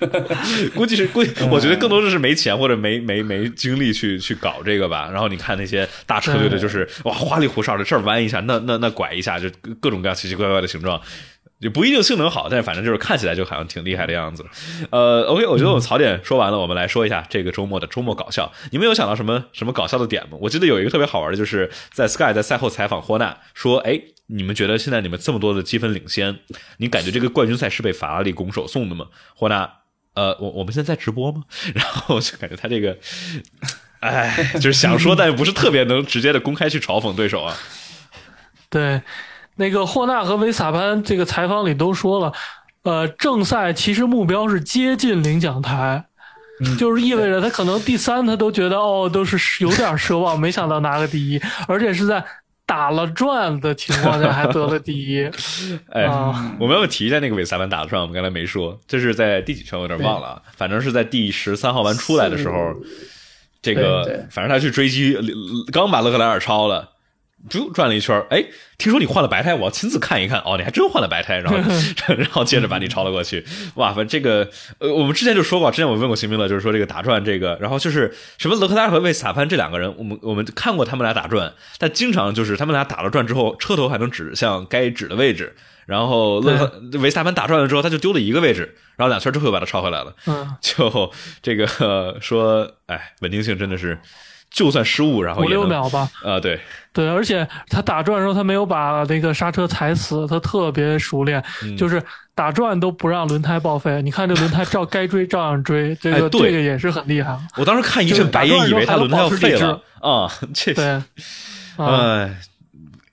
(laughs) 估计是估计，我觉得更多的是没钱或者没没没精力去去搞这个吧。然后你看那些大车队的，就是哇花里胡哨的，这儿弯一下，那那那拐一下，就各种各样奇奇怪怪的形状。也不一定性能好，但是反正就是看起来就好像挺厉害的样子。呃，OK，我觉得我们槽点说完了，我们来说一下这个周末的周末搞笑。你们有想到什么什么搞笑的点吗？我记得有一个特别好玩的，就是在 Sky 在赛后采访霍纳说：“哎，你们觉得现在你们这么多的积分领先，你感觉这个冠军赛是被法拉利拱手送的吗？”霍纳呃，我我们现在在直播吗？(laughs) 然后就感觉他这个，哎，就是想说，但不是特别能直接的公开去嘲讽对手啊。(laughs) 对，那个霍纳和维萨潘这个采访里都说了，呃，正赛其实目标是接近领奖台，就是意味着他可能第三他都觉得哦都是有点奢望，没想到拿个第一，而且是在打了转的情况下还得了第一。(laughs) 哎，啊我们要提一下那个韦斯塔潘打的转？我们刚才没说，这是在第几圈？我有点忘了啊，反正是在第十三号弯出来的时候，这个反正他去追击，刚把勒克莱尔超了。就转了一圈，哎，听说你换了白胎，我要亲自看一看。哦，你还真换了白胎，然后 (laughs) (laughs) 然后接着把你超了过去。哇，反正这个呃，我们之前就说过，之前我问过邢明乐，就是说这个打转这个，然后就是什么勒克莱尔和维斯塔潘这两个人，我们我们看过他们俩打转，但经常就是他们俩打了转之后，车头还能指向该指的位置，然后勒克维斯塔潘打转了之后，他就丢了一个位置，然后两圈之后又把他超回来了。嗯，就这个、呃说，哎，稳定性真的是，就算失误，然后五六秒吧。啊、对，对，而且他打转的时候，他没有把那个刹车踩死，他特别熟练，嗯就是打转都不让轮胎报废。你看这轮胎照 (laughs) 该追照样追，这个、这个也是很厉害。我当时看一阵白眼，以为他轮胎要废了啊，这对，啊，哎，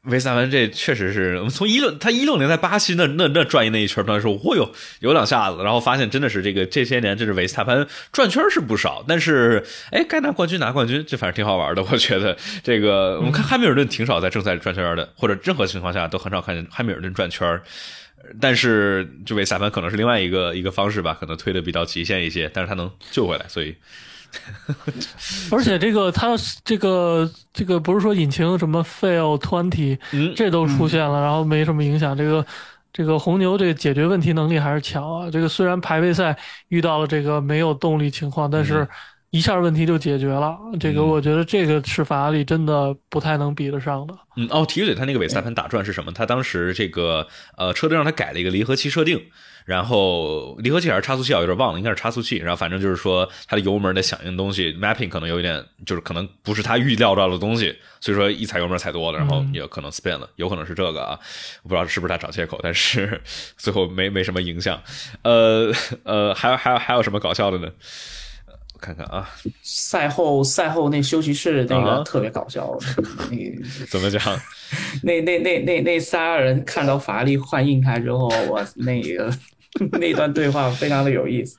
维斯塔潘这确实是我们从一六他一六年在巴西那那那转一那一圈，当时说，嚯哟，有两下子，然后发现真的是这个这些年，这是维斯塔潘转圈是不少，但是哎，该拿冠军拿冠军，这反正挺好玩的，我觉得。这个我们看汉密尔顿挺少在正赛转圈的，或者任何情况下都很少看见汉密尔顿转圈。但是，这维斯塔潘可能是另外一个一个方式吧，可能推的比较极限一些，但是他能救回来，所以 (laughs) 而且这个它这个这个不是说引擎什么 fail twenty 嗯，这都出现了，然后没什么影响。这个这个红牛这个解决问题能力还是强啊。这个虽然排位赛遇到了这个没有动力情况，但嗯是一下问题就解决了。这个我觉得这个是法拉利真的不太能比得上的。嗯，哦，提一嘴，他那个韦斯塔潘打转是什么？他当时这个呃车队让他改了一个离合器设定，然后离合器还是差速器啊，有点忘了，应该是差速器。然后反正就是说它的油门的响应东西 mapping 可能有一点，就是可能不是他预料到的东西，所以说一踩油门踩多了，然后也可能 spin 了，有可能是这个啊，我不知道是不是他找借口，但是最后没没什么影响。呃呃，还有还有还有什么搞笑的呢？我看看啊，赛后赛后那休息室那啊个特别搞笑，那 (laughs) 怎么讲？(laughs) 那那那那那仨人看到法拉利换硬胎之后，我那个 (laughs) 那段对话非常的有意思，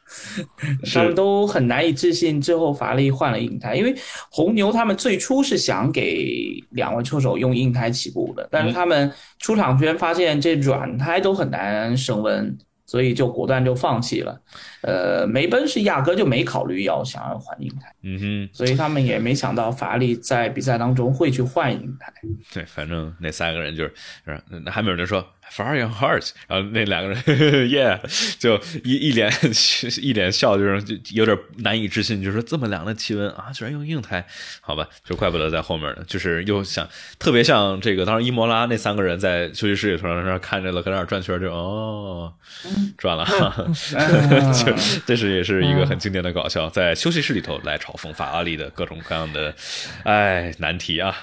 他们都很难以置信，之后法拉利换了硬胎，因为红牛他们最初是想给两位车手用硬胎起步的，但是他们出场圈发现这软胎都很难升温。所以就果断就放弃了，呃，梅奔是压根就没考虑要想要换硬胎，嗯哼。所以他们也没想到法拉利在比赛当中会去换硬胎。对，反正那三个人就是，是那汉密尔顿说 “Fire your heart”，然后那两个人 (laughs) “Yeah”，(laughs) 就一一脸一脸笑，就是就有点难以置信，就是说这么凉的气温啊，居然用硬胎，好吧，就怪不得在后面呢，就是又想特别像这个当时伊莫拉那三个人在休息室里头在那看着了，搁那儿转圈就哦，转了，(laughs) 就 (laughs) 这是也是一个很经典的搞笑，在休息室里头来嘲讽法拉利的各种各样的哎难题啊。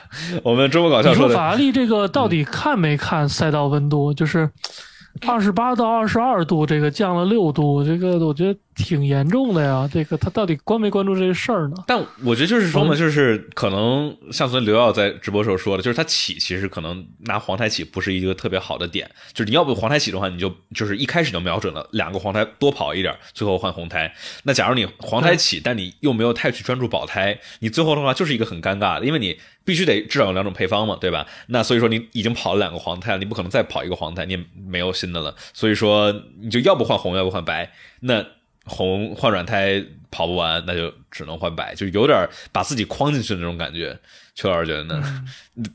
我们周末搞笑你说的法拉利这个到底看没看赛道温度？就是 (laughs) 二十八到二十二度，这个降了六度，这个我觉得挺严重的呀。这个他到底关没关注这个事儿呢？但我觉得就是说嘛，嗯就是可能像昨天刘耀在直播时候说的，就是他起其实可能拿黄台起不是一个特别好的点，就是你要不黄台起的话，你就就是一开始就瞄准了两个黄台多跑一点，最后换红胎。那假如你黄台起，但你又没有太去专注保胎，你最后的话就是一个很尴尬的，因为你必须得至少有两种配方嘛，对吧？那所以说你已经跑了两个黄胎了，你不可能再跑一个黄胎，你也没有新的了，所以说你就要不换红，要不换白。那红换软胎跑不完，那就只能换白，就有点把自己框进去的那种感觉。邱老师觉得呢？(laughs)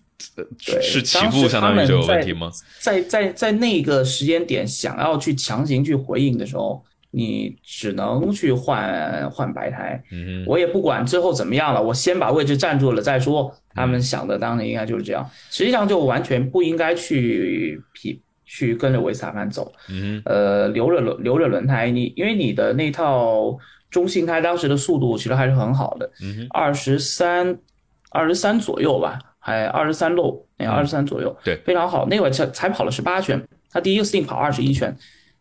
对是起步相当于就有问题吗？在在在那个时间点想要去强行去回应的时候，你只能去换换白胎。嗯，我也不管之后怎么样了，我先把位置占住了再说。他们想的当年应该就是这样，实际上就完全不应该去匹去跟着维斯塔潘走。嗯呃，留着轮留着轮胎，你因为你的那套中性胎当时的速度其实还是很好的，嗯，二十三二十三左右吧，还二十三漏，那，二十三左右，嗯对非常好。那会才才跑了十八圈，他第一个 stint 跑二十一圈。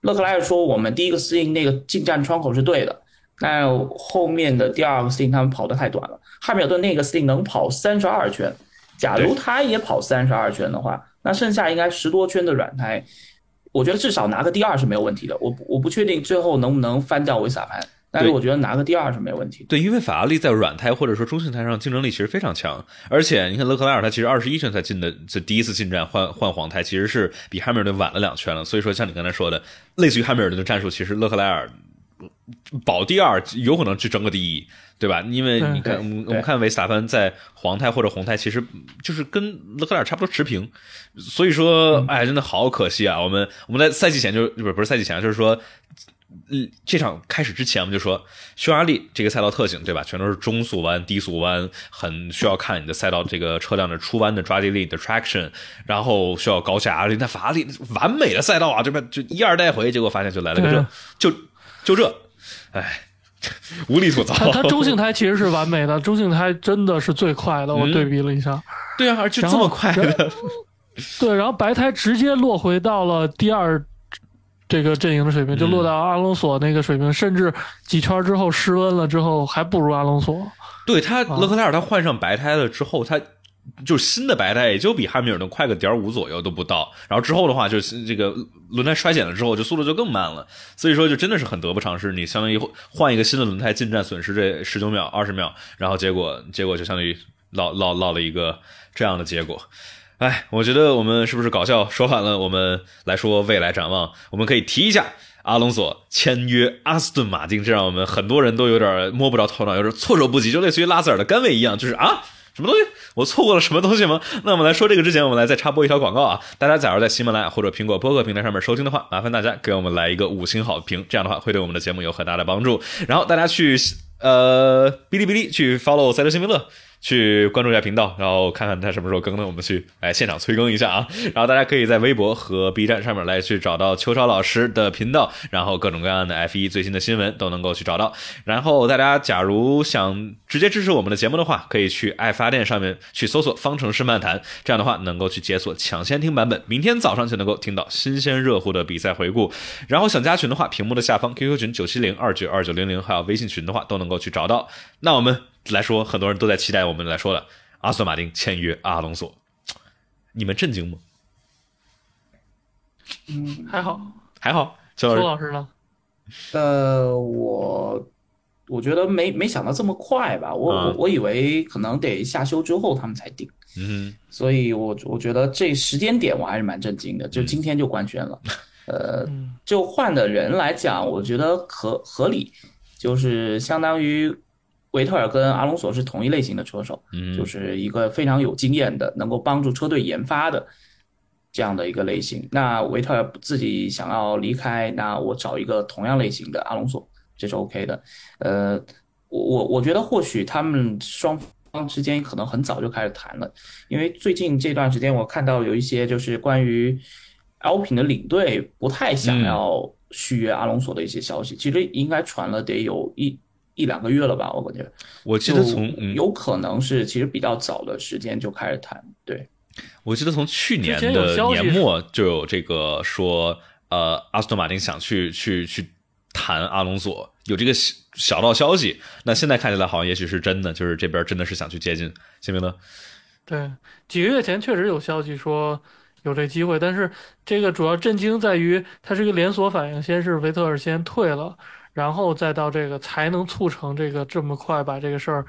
勒克莱尔说我们第一个 stint 那个进站窗口是对的，那后面的第二个 stint 他们跑得太短了。汉密尔顿那个 stint 能跑三十二圈，假如他也跑三十二圈的话，那剩下应该十多圈的软胎。我觉得至少拿个第二是没有问题的，我我不确定最后能不能翻掉维斯塔潘，但是我觉得拿个第二是没有问题的。对，因为法拉利在软胎或者说中性胎上竞争力其实非常强，而且你看勒克莱尔他其实二十一圈才进的，这第一次进站换换黄胎，其实是比汉密尔顿晚了两圈了。所以说像你刚才说的，类似于汉密尔顿的战术，其实勒克莱尔保第二有可能去争个第一，对吧？因为你看，对我们对我们看维斯塔潘在黄胎或者红胎，其实就是跟勒克莱尔差不多持平。所以说，哎，真的好可惜啊！我们我们在赛季前就不是不是赛季前，就是说。嗯，这场开始之前我们就说，匈牙利这个赛道特性，对吧？全都是中速弯、低速弯，很需要看你的赛道这个车辆的出弯的抓地力的 traction，然后需要高下压力。那法拉利完美的赛道啊，这边就一二带回，结果发现就来了个这，就就这，哎，无力吐槽。它它中性胎其实是完美的，中性胎真的是最快的，我嗯对比了一下。对啊，就这么快的，(laughs) 对，然后白胎直接落回到了第二这个阵营的水平，就落到阿隆索那个水平，甚至几圈之后失温了之后还不如阿隆索。对他啊勒克莱尔他换上白胎了之后，他。就是新的白胎也就比汉密尔顿快个点五左右都不到，然后之后的话就是这个轮胎衰减了之后，就速度就更慢了，所以说就真的是很得不偿失。你相当于换一个新的轮胎进站损失这十九秒、二十秒，然后结果结果就相当于落落落了一个这样的结果。哎，我觉得我们是不是搞笑说反了？我们来说未来展望，我们可以提一下阿隆索签约阿斯顿马丁，这让我们很多人都有点摸不着头脑，有点措手不及，就类似于拉塞尔的甘位一样，就是啊。什么东西？我错过了什么东西吗？那我们来说这个之前，我们来再插播一条广告啊！大家假如在喜马拉雅或者苹果播客平台上面收听的话，麻烦大家给我们来一个五星好评，这样的话会对我们的节目有很大的帮助。然后大家去呃哔哩哔哩去 follow 赛车新闻乐。去关注一下频道，然后看看他什么时候更呢？我们去来现场催更一下啊！(laughs) 然后大家可以在微博和 B 站上面来去找到邱超老师的频道，然后各种各样的 F 一最新的新闻都能够去找到。然后大家假如想直接支持我们的节目的话，可以去爱发电上面去搜索“方程式漫谈”，这样的话能够去解锁抢先听版本，明天早上就能够听到新鲜热乎的比赛回顾。然后想加群的话，屏幕的下方 QQ 群九七零二九二九零零，还有微信群的话都能够去找到。那我们来说，很多人都在期待我们来说的阿斯顿马丁签约阿隆索，你们震惊吗？嗯，还好，还好，邱周老师，老师呢？呃，我我觉得没没想到这么快吧，我、嗯我我以为可能得下休之后他们才定，嗯所以我我觉得这时间点我还是蛮震惊的，就今天就官宣了，呃，嗯。就换的人来讲，我觉得合合理，就是相当于维特尔跟阿隆索是同一类型的车手，嗯，就是一个非常有经验的，能够帮助车队研发的这样的一个类型。那维特尔自己想要离开，那我找一个同样类型的阿隆索，这是 OK 的。呃，我我我觉得或许他们双方之间可能很早就开始谈了，因为最近这段时间我看到有一些就是关于 L 品的领队不太想要续约阿隆索的一些消息，其实应该传了得有一。一两个月了吧，我感觉，我记得从嗯，有可能是其实比较早的时间就开始谈，对，我记得从去年的年末就有这个说，呃，阿斯顿马丁想去去去谈阿隆索，有这个小小道消息。那现在看起来好像也许是真的，就是这边真的是想去接近。辛明德。对，几个月前确实有消息说有这机会，但是这个主要震惊在于它是一个连锁反应，先是维特尔先退了，然后再到这个才能促成这个这么快把这个事儿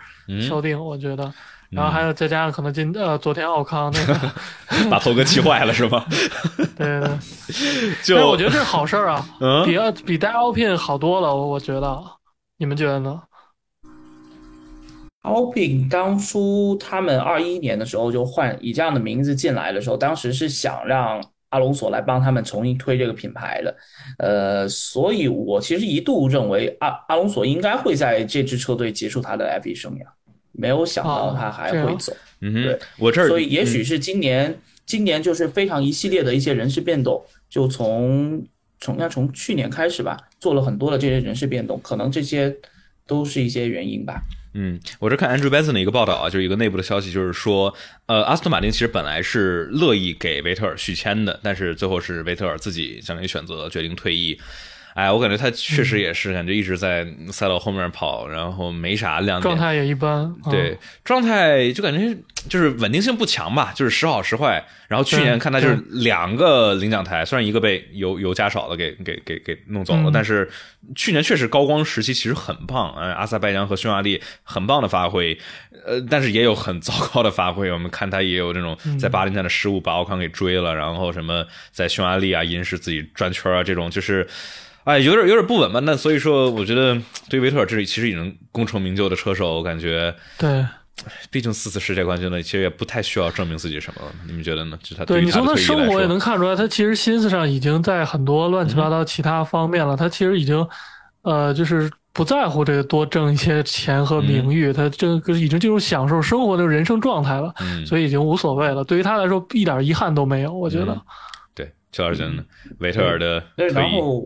敲定，我觉得。然后还有再加上可能今呃昨天奥康那个 (laughs) 把头哥气坏了是吗？(laughs) 对对，(laughs) 对就我觉得这是好事儿啊，嗯比奥比带奥聘好多了，我我觉得，你们觉得呢？Alpine 当初他们二一年的时候就换以这样的名字进来的时候，当时是想让阿隆索来帮他们重新推这个品牌的，呃，所以我其实一度认为阿阿隆索应该会在这支车队结束他的 F1 生涯，没有想到他还会走。嗯哼对，我这儿所以也许嗯是今年，今年就是非常一系列的一些人事变动，就从从要从去年开始吧，做了很多的这些人事变动，可能这些都是一些原因吧。嗯，我这看 Andrew Benson 的一个报道啊，就是一个内部的消息，就是说，呃，阿斯顿马丁其实本来是乐意给维特尔续签的，但是最后是维特尔自己相当于选择决定退役。哎，我感觉他确实也是，感觉一直在赛道后面跑，然后没啥亮点，状态也一般。嗯对，状态就感觉就是稳定性不强吧，就是时好时坏。然后去年看他就是两个领奖台，虽然一个被油油加少的给给给给弄走了，嗯但是去年确实高光时期其实很棒，呃，阿塞拜疆和匈牙利很棒的发挥，呃，但是也有很糟糕的发挥。我们看他也有这种在巴林站的失误把奥康给追了，然后什么在匈牙利啊因是自己转圈啊这种就是。哎，有点有点不稳吧？那所以说，我觉得对维特尔这里其实已经功成名就的车手，我感觉对毕竟四次世界冠军了，其实也不太需要证明自己什么了。你们觉得呢？就他对，你从他生活也能看出来，他其实心思上已经在很多乱七八糟其他方面了。他其实已经，呃，就是不在乎这个多挣一些钱和名誉，他这个已经进入享受生活的人生状态了，嗯，所以已经无所谓了。对于他来说，一点遗憾都没有。我觉得，嗯对，邱老师觉得呢？维特尔的然后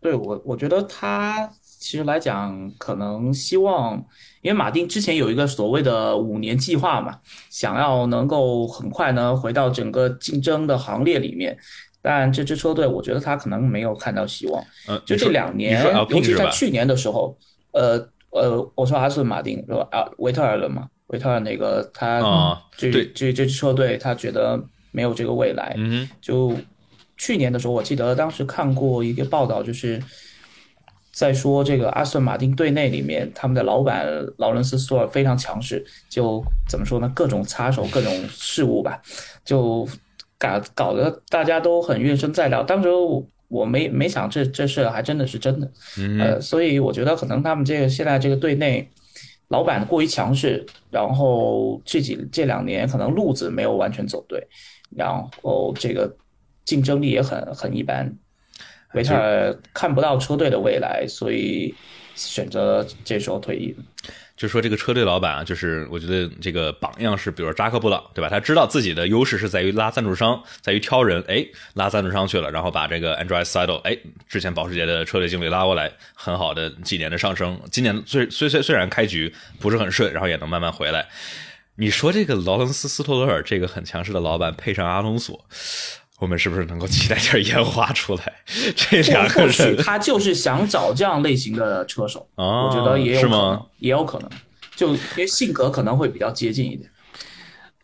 对我我觉得他其实来讲，可能希望，因为马丁之前有一个所谓的五年计划嘛，想要能够很快呢回到整个竞争的行列里面。但这支车队，我觉得他可能没有看到希望。嗯，就这说两年尤其？在去年的时候，呃呃，我说阿斯顿马丁是吧？啊，维特尔了嘛？维特尔那个他啊这对这这支车队，他觉得没有这个未来。嗯哼，就去年的时候，我记得当时看过一个报道，就是在说这个阿斯顿马丁队内里面，他们的老板劳伦斯·索尔非常强势，就怎么说呢？各种插手各种事务吧，就搞搞得大家都很怨声载道。当时我我没没想这这事还真的是真的，呃，所以我觉得可能他们这个现在这个队内老板过于强势，然后这几这两年可能路子没有完全走对，然后这个竞争力也很很一般，维特尔看不到车队的未来，所以选择这时候退役。就说这个车队老板啊，就是我觉得这个榜样是，比如说扎克布朗，对吧？他知道自己的优势是在于拉赞助商，在于挑人，哎，拉赞助商去了，然后把这个 Andrew Seidel，哎，之前保时捷的车队经理拉过来，很好的几年的上升。今年虽虽虽虽然开局不是很顺，然后也能慢慢回来。你说这个劳伦斯·斯托罗尔这个很强势的老板配上阿隆索，我们是不是能够期待点烟花出来？(laughs) 这两个人他就是想找这样类型的车手，啊，我觉得也有可是吗能？，也有可能，就因为性格可能会比较接近一点。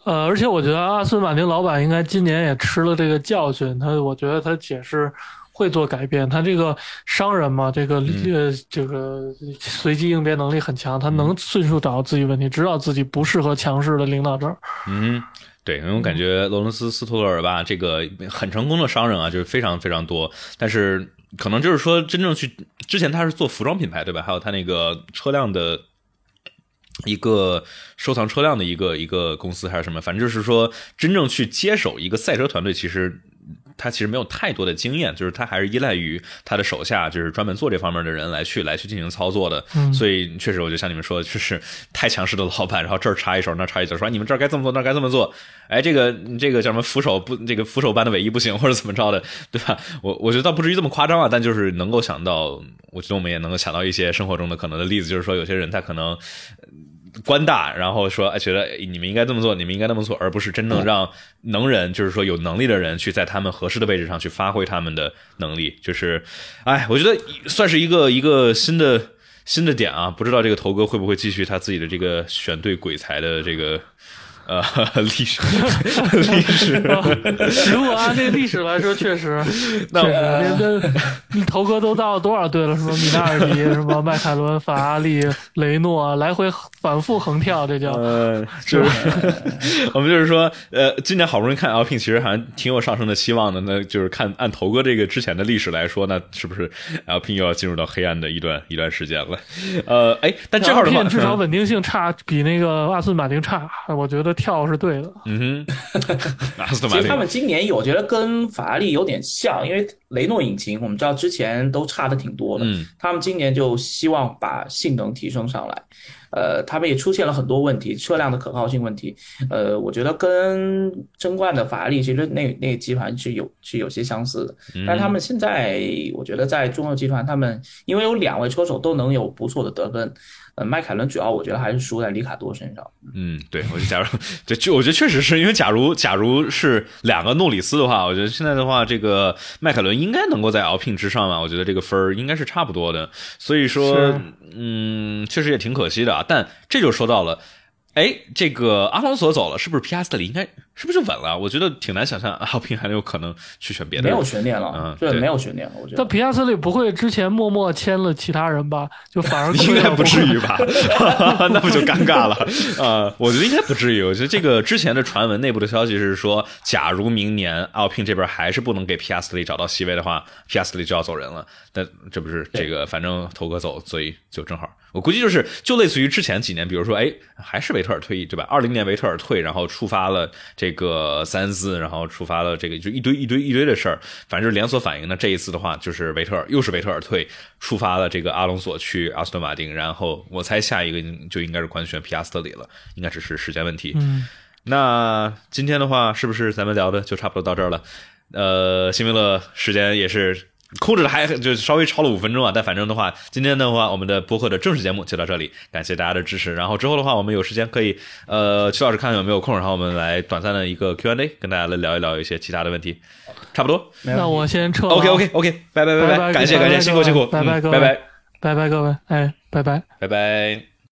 呃，而且我觉得阿斯顿马丁老板应该今年也吃了这个教训，他我觉得他解释会做改变。他这个商人嘛，这个呃这个随机应变能力很强，他能迅速找到自己问题，知道自己不适合强势的领导这儿。嗯，对，因为我感觉罗伦斯·斯托勒尔吧，这个很成功的商人啊，就是非常非常多，但是可能就是说，真正去之前他是做服装品牌对吧？还有他那个车辆的。一个收藏车辆的一个一个公司还是什么，反正就是说，真正去接手一个赛车团队，其实他其实没有太多的经验，就是他还是依赖于他的手下，就是专门做这方面的人来去来去进行操作的。嗯所以确实，我就像你们说的，就是太强势的老板，然后这儿插一手，那儿插一手，说你们这儿该这么做，那儿该这么做。哎，这个这个叫什么扶手不，这个扶手般的尾翼不行，或者怎么着的，对吧？我我觉得倒不至于这么夸张啊，但就是能够想到，我觉得我们也能够想到一些生活中的可能的例子，就是说有些人他可能。官大，然后说哎觉得哎你们应该这么做，你们应该那么做，而不是真正让能人，就是说有能力的人去在他们合适的位置上去发挥他们的能力。就是，哎，我觉得算是一个一个新的新的点啊，不知道这个头哥会不会继续他自己的这个选对鬼才的这个。呃，历史，历史，如果按这个历史来说，确实，那确实，这这头哥都到了多少队了？什么米纳尔迪，什么迈凯伦、法拉利、雷诺，来回反复横跳，这叫。呃，就是 (laughs) 我们就是说，呃，今年好不容易看 Alpine，其实还挺有上升的希望的。那就是看按头哥这个之前的历史来说，那是不是 Alpine 又要进入到黑暗的一段一段时间了？呃，哎，但这号的话，至少稳定性差，比那个阿斯顿马丁差，我觉得。跳是对的，嗯哼，(laughs) 其实他们今年我觉得跟法拉利有点像，因为雷诺引擎我们知道之前都差的挺多的，嗯，他们今年就希望把性能提升上来，呃，他们也出现了很多问题，车辆的可靠性问题，呃，我觉得跟争冠的法拉利其实那那个集团是有是有些相似的，但他们现在我觉得在中游集团，他们因为有两位车手都能有不错的得分。呃，迈凯伦主要我觉得还是输在里卡多身上。嗯，对，我就假如对，就我觉得确实是因为假如假如是两个诺里斯的话，我觉得现在的话，这个迈凯伦应该能够在 Alpine 之上嘛，我觉得这个分儿应该是差不多的。所以说，嗯，确实也挺可惜的啊。但这就说到了。哎，这个阿隆索走了，是不是皮亚斯特里应该是不是就稳了？我觉得挺难想象阿平还有可能去选别的。没有悬念了，嗯，对，没有悬念了。我觉得。那皮亚斯特里不会之前默默签了其他人吧？就反而 (laughs) 应该不至于吧？(laughs) 那不就尴尬了？呃，我觉得应该不至于。我觉得这个之前的传闻内部的消息是说，假如明年奥平这边还是不能给皮亚斯特里找到席位的话，皮亚斯特里就要走人了。但这不是这个，反正头哥走，所以就正好。我估计就是就类似于之前几年，比如说，哎，还是维特尔退役，对吧？二零年维特尔退，然后触发了这个三思，然后触发了这个就一堆一堆一堆的事儿，反正就是连锁反应。那这一次的话，就是维特尔又是维特尔退，触发了这个阿隆索去阿斯顿马丁，然后我猜下一个就应该是官宣皮亚斯特里了，应该只是时间问题。嗯，那今天的话，是不是咱们聊的就差不多到这儿了？呃，新维乐时间也是。控制的还就稍微超了五分钟啊，但反正的话，今天的话，我们的播客的正式节目就到这里，感谢大家的支持。然后之后的话，我们有时间可以，呃，曲老师看有没有空，然后我们来短暂的一个 Q&A，跟大家来聊一聊一些其他的问题，差不多。那我先撤。OK OK OK，拜拜拜拜，感谢感谢，辛苦辛苦，拜拜各位，拜拜拜拜各位，哎，拜拜拜拜。